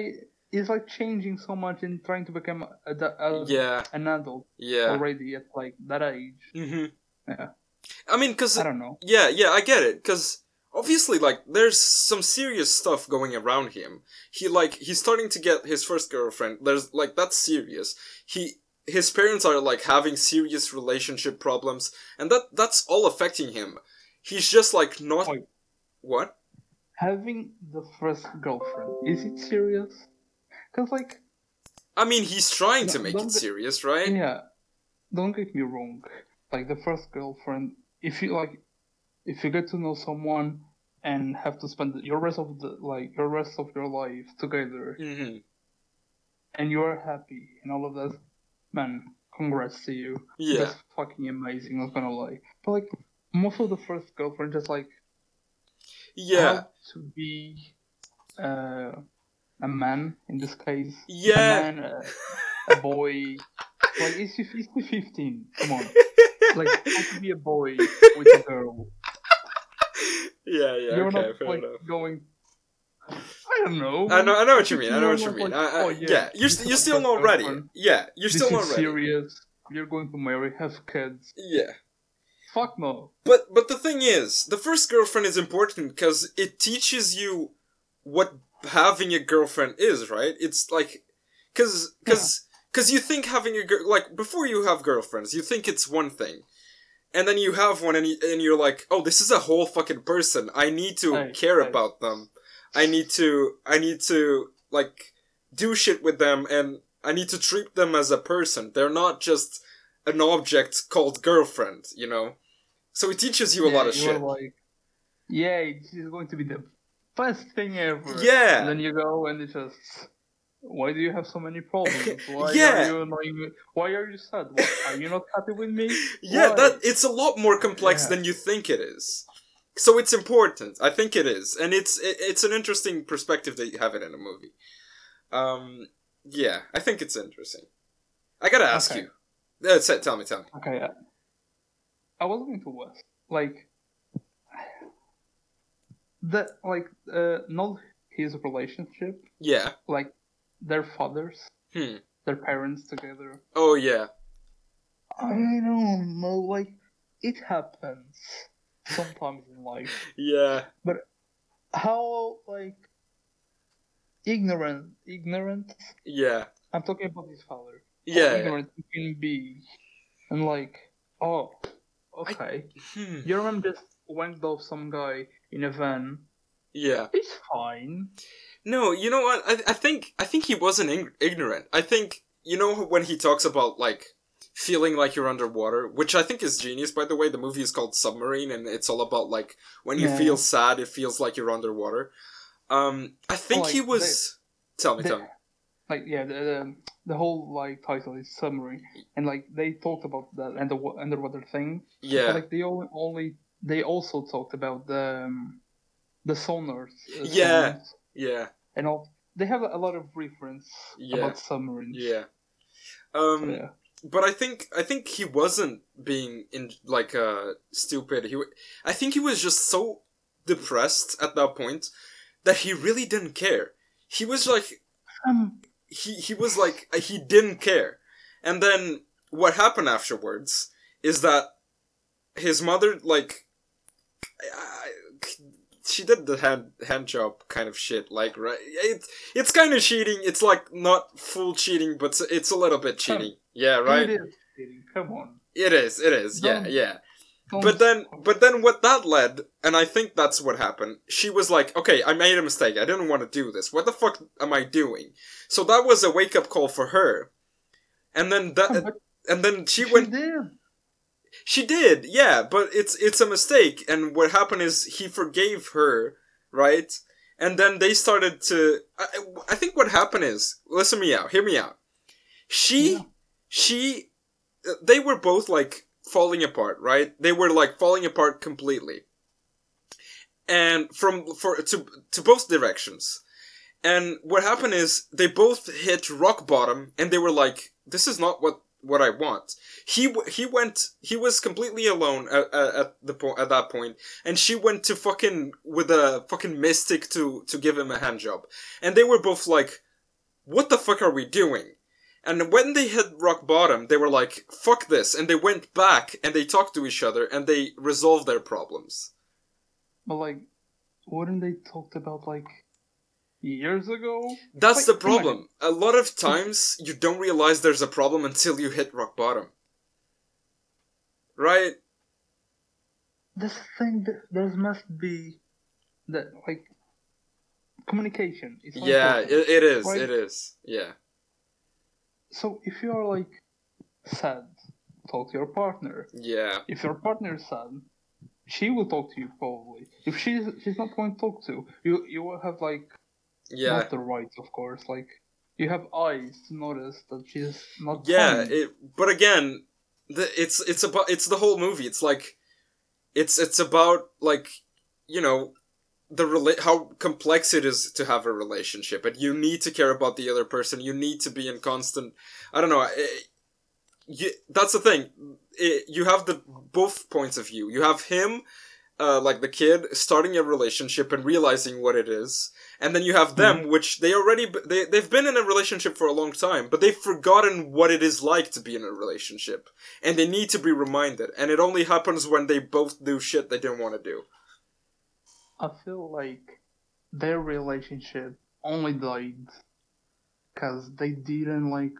it's like changing so much and trying to become a, a, Yeah. an adult Yeah. already at like that age. Mhm. Yeah. I mean, cuz I don't know. Yeah, yeah, I get it. Because obviously, like, there's some serious stuff going around him. He like he's starting to get his first girlfriend. There's like that's serious. He his parents are like having serious relationship problems, and that that's all affecting him. He's just like not Wait. what? Having the first girlfriend, is it serious? Because like I mean, he's trying to make it get- serious, right? Yeah, don't get me wrong. Like the first girlfriend, if you like, if you get to know someone and have to spend your rest of the like your rest of your life together, hmm and you are happy and all of that, man, congrats to you. Yeah. That's fucking amazing. Not gonna lie, but like most of the first girlfriend just like Yeah. to be uh, a man in this case. Yeah. A man, a, a boy. Like it's it's 15. Come on. Like how to be a boy with a girl. yeah, yeah, You're okay, not fair like enough. going. I don't know. I know, I know what you mean. I know what you mean. like, I, I, oh, yeah, yeah, you're, st- you're still not ready. Yeah, you're this still is not ready. serious. You're going to marry, have kids. Yeah. Fuck no. But but the thing is, the first girlfriend is important because it teaches you what having a girlfriend is, right? It's like, cause cause because you think having a girl like before you have girlfriends, you think it's one thing, and then you have one, and you, and you're like, oh, this is a whole fucking person. I need to Right, care right. about them. I need to I need to like do shit with them, and I need to treat them as a person. They're not just an object called girlfriend, you know. So it teaches you a lot of shit. like, yeah, this is going to be the best thing ever. Yeah. And then you go and it's just, why do you have so many problems? Why Yeah. are you annoying? Why are you sad? Why, are you not happy with me? Yeah, Why? that it's a lot more complex Yeah. than you think it is. So it's important. I think it is, and it's it, it's an interesting perspective that you have it in a movie. Um, yeah, I think it's interesting. I gotta ask Okay. you. Uh, say- tell me, tell me. Okay, yeah. I was going to West. Like, the, like, uh, not his relationship, Yeah. like, their fathers, Hmm. their parents together. Oh yeah. I don't know, like, it happens sometimes in life. Yeah. But how, like, ignorant, ignorant, Yeah. I'm talking about his father. Yeah. ignorant he can be. And, like, oh, okay. Hmm. You remember just wanked off some guy in a van? Yeah. It's fine. No, you know what? I, I think I think he wasn't ing- ignorant. I think you know when he talks about like feeling like you're underwater, which I think is genius. By the way, the movie is called Submarine, and it's all about like when you Yeah. feel sad, it feels like you're underwater. Um, I think like, he was. tell me, the- tell me. Like yeah, the, the the whole like title is summary, and like they talked about that and the underwater thing. But, Yeah, like they only, only they also talked about the um, the sonars. Uh, Yeah. sounds yeah, and all. They have a lot of reference Yeah. about submarines. yeah. So, Um, yeah. but I think I think he wasn't being in like uh stupid. He, w- I think he was just so depressed at that point that he really didn't care. He was like Um, he he was like uh, he didn't care. And then what happened afterwards is that his mother like she did the hand hand job kind of shit like right it, it's kind of cheating. It's like not full cheating but it's, a little bit cheating. Yeah right? It is cheating. Come on. it is it is. Yeah Don't- yeah But then but then what that led and i think that's what happened she was like okay i made a mistake. I didn't want to do this. What the fuck am i doing? So that was a wake-up call for her. And then that oh, but and then she she went did. she did yeah but it's it's a mistake. And what happened is he forgave her right? And then they started to i, I think what happened is listen me out hear me out. She Yeah. she they were both like falling apart right? They were like falling apart completely. And from for to to both directions. And what happened is they both hit rock bottom and they were like this is not what what i want. He he went he was completely alone at, at, the point at that point and she went to fucking with a fucking mystic to to give him a hand job. And they were both like what the fuck are we doing and when they hit rock bottom they were like fuck this and they went back and they talked to each other and they resolved their problems. But like, wouldn't they talked about like years ago? that's Like, the problem. A lot of times you don't realize there's a problem until you hit rock bottom. Right? This thing there must be that like communication. Is so yeah it, it is. Right. it is. Yeah So if you are like sad, talk to your partner. yeah If your partner is sad, she will talk to you probably. If she's she's not going to talk to you, you will have like yeah not the right, of course. Like you have eyes to notice that she's not. yeah fine. it, but again the, it's it's about it's the whole movie it's like it's it's about like you know the rela- how complex it is to have a relationship and you need to care about the other person. You need to be in constant i don't know eh, you, that's the thing. Eh, you have the both points of view. You have him uh, like the kid starting a relationship and realizing what it is and then you have them which they already they, they've been in a relationship for a long time but they've forgotten what it is like to be in a relationship and they need to be reminded and it only happens when they both do shit they didn't want to do I feel like their relationship only died because they didn't like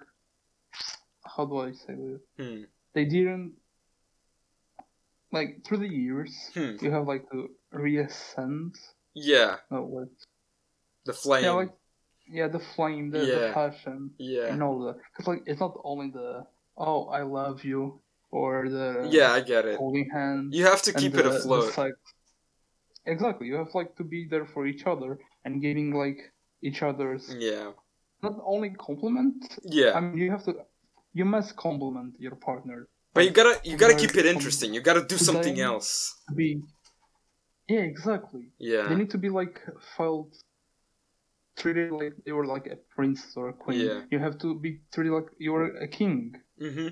how do I say this? Hmm. They didn't like through the years. Hmm. You have like to reascend. Yeah, No, what? the flame. Yeah, like yeah, the flame, the, Yeah. the passion, yeah. and all that. Because like it's not only the oh I love you or the Yeah, I get it. holding hands. You have to keep it the afloat. Exactly, you have like to be there for each other and giving like each other's Yeah. not only compliment. Yeah. I mean, you have to, you must compliment your partner. But you gotta you gotta keep it interesting. You gotta do something else. be yeah exactly they Yeah. need to be like felt treated like they were like a prince or a queen Yeah. you have to be treated like you were a king Mm-hmm.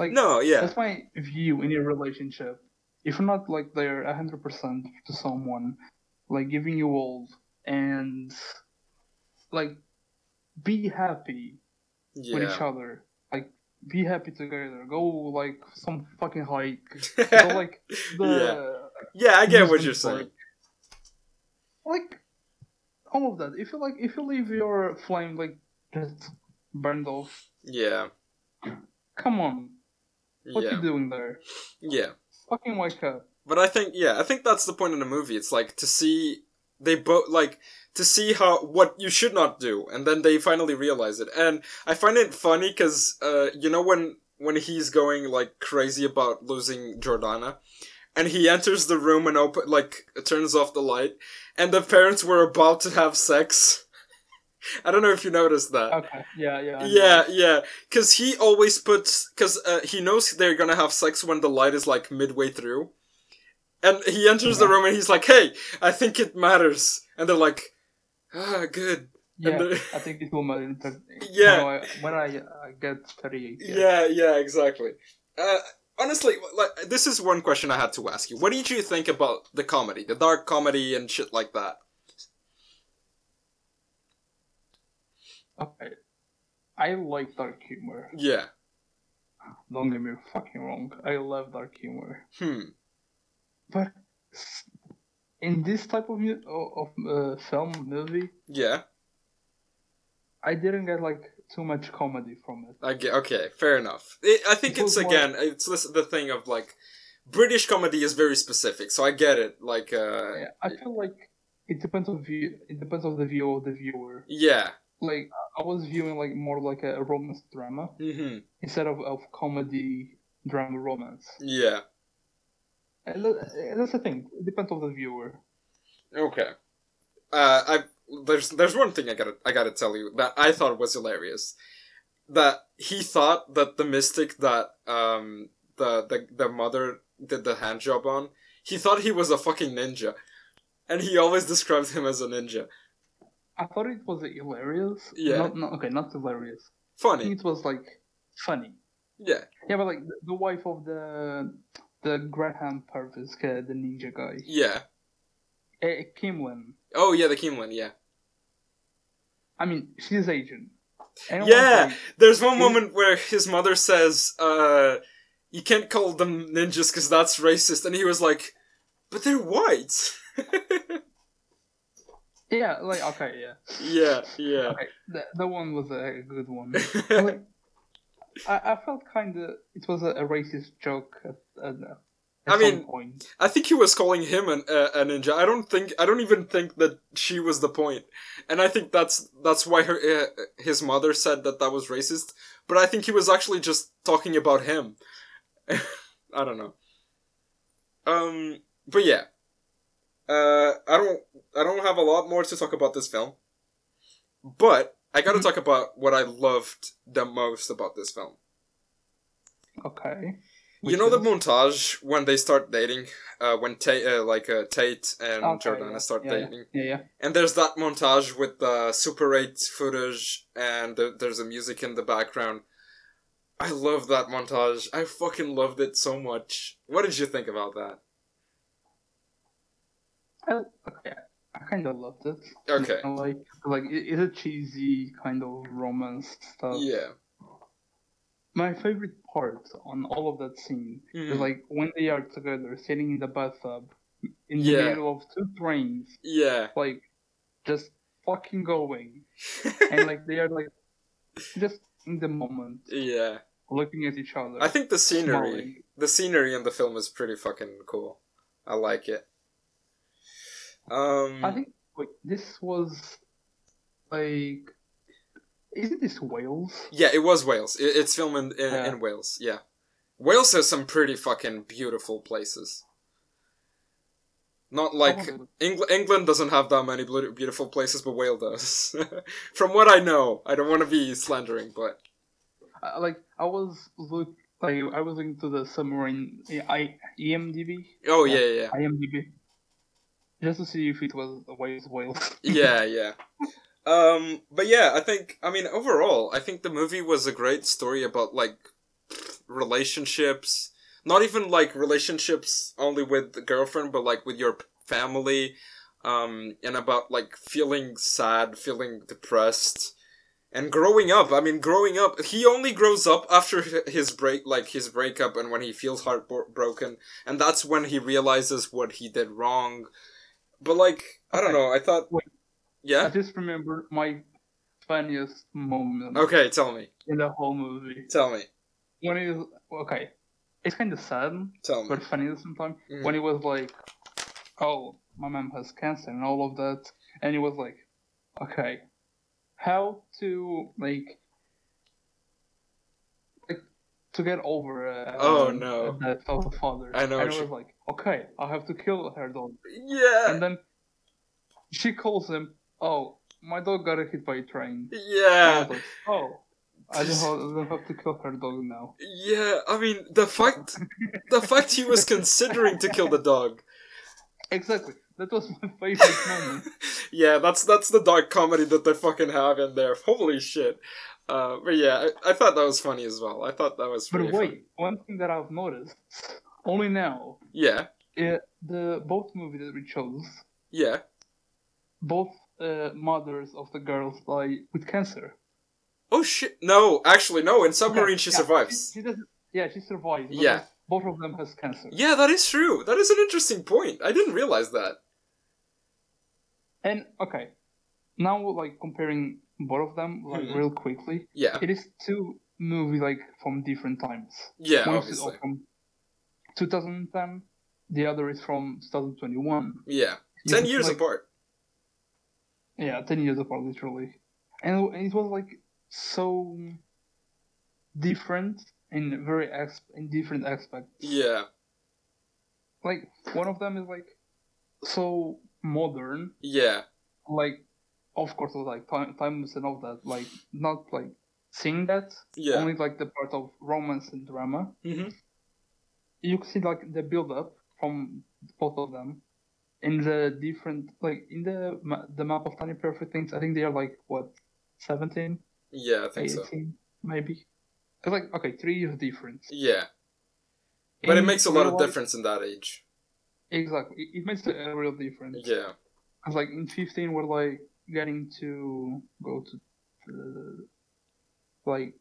like No, yeah. that's my view in a relationship if not like there 100% to someone like giving you all and like be happy with each other like be happy together go like some fucking hike go yeah. like the Yeah, I get what you're saying. like all of that. If you like, if you leave your flame like just burned off, Yeah. come on, what Yeah. you doing there? Yeah. Fucking wake up. But I think yeah, I think that's the point in the movie. It's like to see they both like to see how what you should not do, and then they finally realize it. And I find it funny because uh, you know when when he's going like crazy about losing Jordana, and he enters the room and open like turns off the light, and the parents were about to have sex. I don't know if you noticed that. Okay. Yeah. Yeah. I know. Yeah, yeah. Because he always puts. Because uh, he knows they're gonna have sex when the light is like midway through. And he enters the room and he's like, hey, I think it matters. And they're like, ah, good. Yeah. I think it will matter Yeah. when I, when I uh, get thirty-eight. Yeah. Yeah, yeah, exactly. Uh, honestly, like, this is one question I had to ask you. What did you think about the comedy? The dark comedy and shit like that? Okay. I like dark humor. Yeah. Don't get me fucking wrong. I love dark humor, Hmm. but in this type of mu- of uh, film movie, Yeah. I didn't get like too much comedy from it. I get, okay, fair enough. It, I think It it's was more- again, it's the thing of like British comedy is very specific, so I get it. Like, uh, Yeah, I feel like it depends on view. It depends on the view of the viewer. yeah, Like I was viewing like more like a romance drama hmm instead of, of comedy drama romance. yeah, And that's the thing. It depends on the viewer. okay. Uh, I there's there's one thing I gotta I gotta tell you that I thought was hilarious. That he thought that the mystic that um the the the mother did the hand job on, he thought he was a fucking ninja, and he always described him as a ninja. I thought it was hilarious. Yeah. Not, not, okay, not hilarious. Funny, it was like funny. yeah, Yeah, but like the, wife of the the Graham Purvis, uh, the ninja guy, yeah. uh, Kimlin. Oh yeah, the Kimlin, yeah. I mean, she's Asian. Yeah. like, There's one moment where his mother says, uh, you can't call them ninjas because that's racist. And he was like, but they're white. yeah, like okay, yeah. yeah, yeah. Okay, that, that one was a good one. like, I, I felt kind of it was a, a racist joke at, at, at I mean, point. I think he was calling him an, uh, a ninja. I don't think, I don't even think that she was the. And I think that's, that's why her, uh, his mother said that that was racist. But I think he was actually just talking about him. I don't know. Um, but yeah. Uh, I don't, I don't have a lot more to talk about this film. But I gotta Mhm. talk about what I loved the most about this film. Okay. You know the montage when they start dating, uh, when Tate, uh, like uh, Tate and Okay, Jordana yeah, start yeah, dating, Yeah, yeah. and there's that montage with the Super 8 footage, and the, there's a music in the background. I love that montage. I fucking loved it so much. What did you think about that? I, okay. I kind of loved it. Okay. You know, like, like it, it's a cheesy kind of romance stuff. Yeah. My favorite part on all of that scene is Mhm. like when they are together, sitting in the bathtub, in the middle of two trains, Yeah. like just fucking going, and like they are like just in the moment, Yeah. looking at each other. I think the scenery, smiling. the scenery in the film is pretty fucking cool. I like it. Um, I think wait, this was like, isn't this Wales? yeah, it was Wales. It, it's filmed in, in, Yeah. in Wales. Yeah, Wales has some pretty fucking beautiful places. Not like Probably. Engl- England doesn't have that many beautiful places, but Wales does. From what I know, I don't want to be slandering, but I, like I was look like I was into the submarine I EMDB oh yeah, yeah, yeah. IMDb just to see if it was Wales Wales. yeah, yeah. Um, but yeah, I think I mean overall, I think the movie was a great story about like relationships. Not even like relationships only with the girlfriend, but like with your family, um, and about like feeling sad, feeling depressed, and growing up. I mean, growing up. He only grows up after his break, like his breakup, and when he feels heartbroken, and that's when he realizes what he did wrong. But like, I don't know. I thought, Wait. yeah. I just remember my funniest moment Okay, tell me. in the whole movie Tell me. when he was okay. It's kind of sad Tell me. but funny at the same time Mhm. when he was like, "Oh, my mom has cancer" and all of that, and he was like, "Okay, how to like." To get over uh, Oh, um, no. the death of the father, I know And it you- was like, okay, I have to kill her dog, Yeah. and then she calls him, "Oh, my dog got hit by a train." I Yeah. like, "Oh, I don't, have, I don't have to kill her dog now." Yeah. I mean, the fact, the fact he was considering to kill the dog. Exactly. That was my favorite moment. yeah, that's that's the dark comedy that they fucking have in there. Holy shit. Uh, but yeah, I, I thought that was funny as well. I thought that was But wait, funny. one thing that I've noticed only now, Yeah, uh, the both movies that we chose, yeah. both uh, mothers of the girls die with cancer. Oh shit! No, actually, no. In Submarine, Okay, she yeah, survives. She, she doesn't, yeah, she survives. Yeah. both of them has cancer. Yeah, that is true. That is an interesting point. I didn't realize that. And okay, now like comparing both of them like Mhm. real quickly, Yeah, it is two movies like from different times. yeah, One is obviously. from 2010, the other is from 2021. Yeah, You ten years like, apart. Yeah, 10 years apart, literally. And it was like so different in very ex- in different aspects. Yeah, Like one of them is like so modern, yeah, like of course like time times and all that, like not like seeing that, yeah. only like the part of romance and drama. Mm-hmm. You can see like the build up from both of them. In the different, like in the ma- the map of tiny perfect things, I think they are like what, seventeen, Yeah, I think so. 18, maybe. It's like okay, three years difference. Yeah, but it makes a lot of life- difference in that age. Exactly, it, it makes a real difference. Yeah, Cause like in fifteen, we're like getting to go to the, like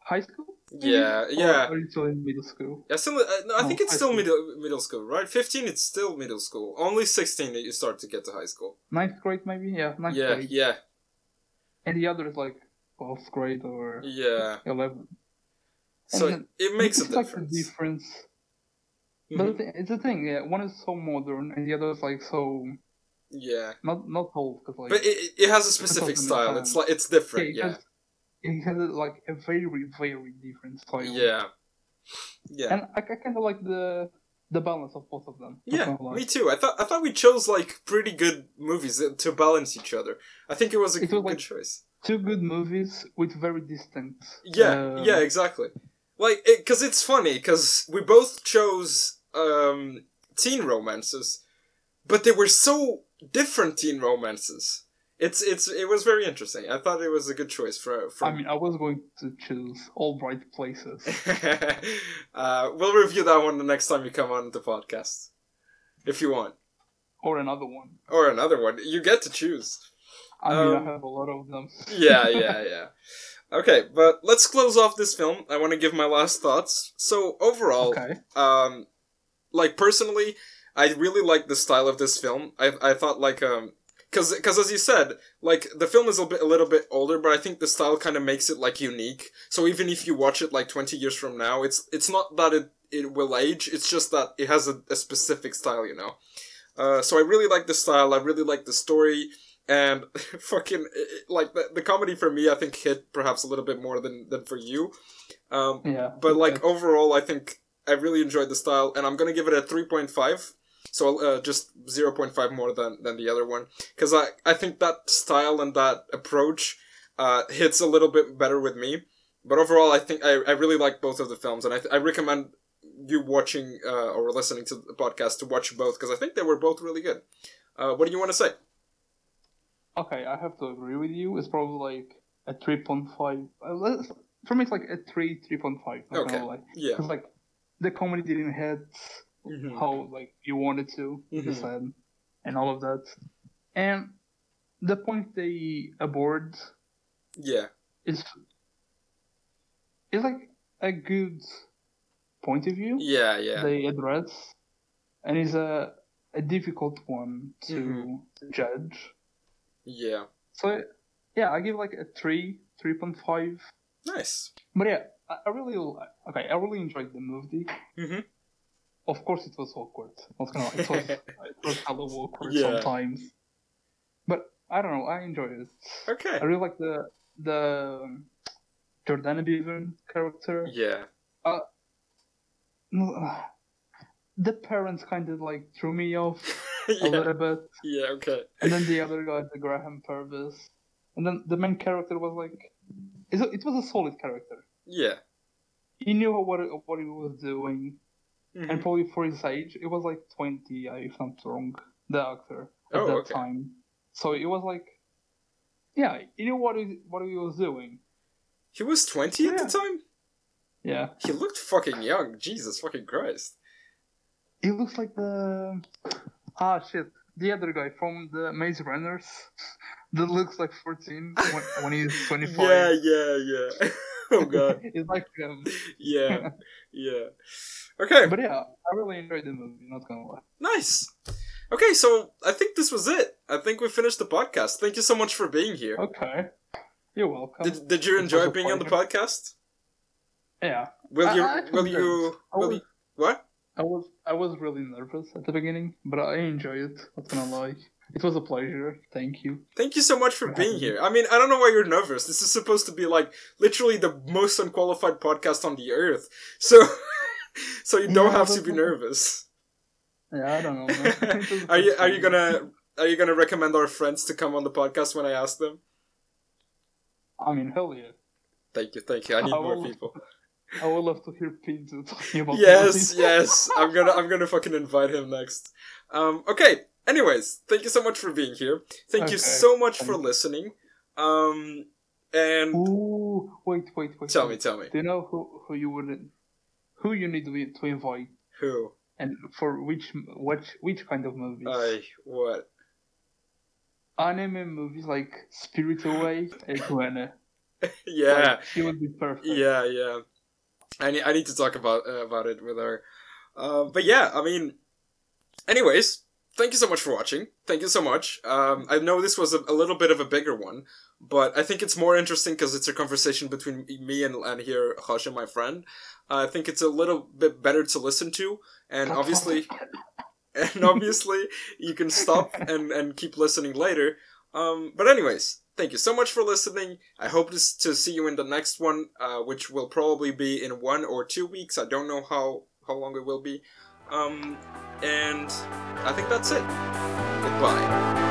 high school. maybe? yeah, Or yeah. You still in middle school? Yeah, still, uh, no, I No, think it's still school. middle middle school, right? Fifteen, it's still middle school. Only sixteen that you start to get to high school. Ninth grade, maybe. Yeah, ninth yeah, grade. yeah, And the other is like twelfth grade or yeah. eleven. So it makes a it's like difference. difference. Mhm. But it's the thing, yeah. One is so modern, and the other is like so Yeah, not not old, cause like but it, it- has a specific style. It's like it's yeah, different. it Yeah, has it has like a very very different style. yeah, yeah. And I, I kind of like the the balance of both of them. Yeah, me too. I thought I thought we chose like pretty good movies to balance each other. I think it was a It good, was, like- choice. Two good movies with very distinct. Yeah, uh, yeah, exactly. Like, because it's funny because we both chose um, teen romances, but they were so different teen romances. It's it's it was very interesting. I thought it was a good choice for I mean, I was going to choose All Bright Places. uh, we'll review that one the next time you come on the podcast, if you want, or another one. or another one. You get to choose. I mean, Um, I have a lot of them. yeah, yeah, yeah. Okay, but let's close off this film. I want to give my last thoughts. So overall, Okay. um, like personally, I really like the style of this film. I I thought like um, because because as you said, like the film is a bit a little bit older, but I think the style kind of makes it like unique. So even if you watch it like twenty years from now, it's it's not that it it will age. It's just that it has a, a specific style, you know. Uh, so I really like the style. I really like the story, and fucking like the, the comedy for me, I think hit perhaps a little bit more than than for you. Um, Yeah. but like overall, I think I really enjoyed the style, and I'm gonna give it a three point five. So uh, just zero point five more than than the other one, because I I think that style and that approach uh, hits a little bit better with me. But overall, I think I, I really like both of the films, and I, th- I recommend you watching uh, or listening to the podcast to watch both because I think they were both really good. Uh, what do you want to say? Okay, I have to agree with you. It's probably like a three point five. Uh, for me, it's like a three, three point five. Okay. Yeah. Cause like the comedy didn't hit Mhm. how like you wanted to, you Mhm. said, and all of that, and the point they abort Yeah. is is like a good point of view Yeah. Yeah. they address, and is a a difficult one to, Mhm. judge. Yeah. So yeah, I give like a three, three point five. Nice. But yeah, I, I really okay. I really enjoyed the movie. hmm Of course, it was awkward. Not gonna lie, it was it was hella awkward Yeah. sometimes. But I don't know. I enjoyed it. Okay. I really like the the um, Jordana Bevan character. Yeah. Uh, The parents kind of like threw me off a little bit, Yeah. Okay. and then the other guy, the Graham Purvis, and then the main character was like, it it was a solid character. Yeah. He knew what what he was doing, Mhm. and probably for his age, it was like twenty, uh, if not wrong, the actor at Oh, that okay. time. So it was like, yeah, he knew what he what he was doing. He was twenty at the time. Yeah, He looked fucking young. Jesus fucking Christ. he looks like the ah shit, the other guy from the Maze Runners that looks like fourteen when, when he's twenty five. Yeah. Yeah. Yeah. oh god. it's like um, Yeah. Yeah. Okay. but yeah, I really enjoyed the movie. Not gonna lie. Nice. Okay, so I think this was it. I think we finished the podcast. Thank you so much for being here. Okay, you're welcome. Did, did you enjoy being on the podcast? yeah, Will you? I actually will you? I Will was- you? What? I was I was really nervous at the beginning, but I enjoyed it. Not gonna lie, it was a pleasure. Thank you. Thank you so much for For being here. I mean, I don't know why you're nervous. This is supposed to be like literally the most unqualified podcast on the earth. So, so you don't Yeah, have to be nervous. Yeah, I don't know. man. It was are you? Are you gonna? Are you gonna recommend our friends to come on the podcast when I ask them? I mean, hell yeah. Thank you, thank you. I need I more will- people. I would love to hear Pinto talking about it. yes, yes. I'm gonna I'm gonna fucking invite him next. Um, okay. Anyways, thank you so much for being here. Thank you so much for listening. Um, and Ooh, wait, wait, wait. tell me, tell me, Do you know who who you would who you need to, to invite who? and for which which which kind of movies? I what? Anime movies like Spirit Away and Guana. Yeah, Like, she would be perfect. yeah, yeah. I need I need to talk about uh, about it with her. Uh, but yeah, I mean. Anyways, thank you so much for watching. Thank you so much. Um, I know this was a, a little bit of a bigger one, but I think it's more interesting because it's a conversation between me and and here Hush and my friend. Uh, I think it's a little bit better to listen to, and obviously, and obviously, you can stop and and keep listening later. Um, but anyways, thank you so much for listening. I hope to, to see you in the next one, uh, which will probably be in one or two weeks. I don't know how how long it will be. Um, and I think that's it. Goodbye.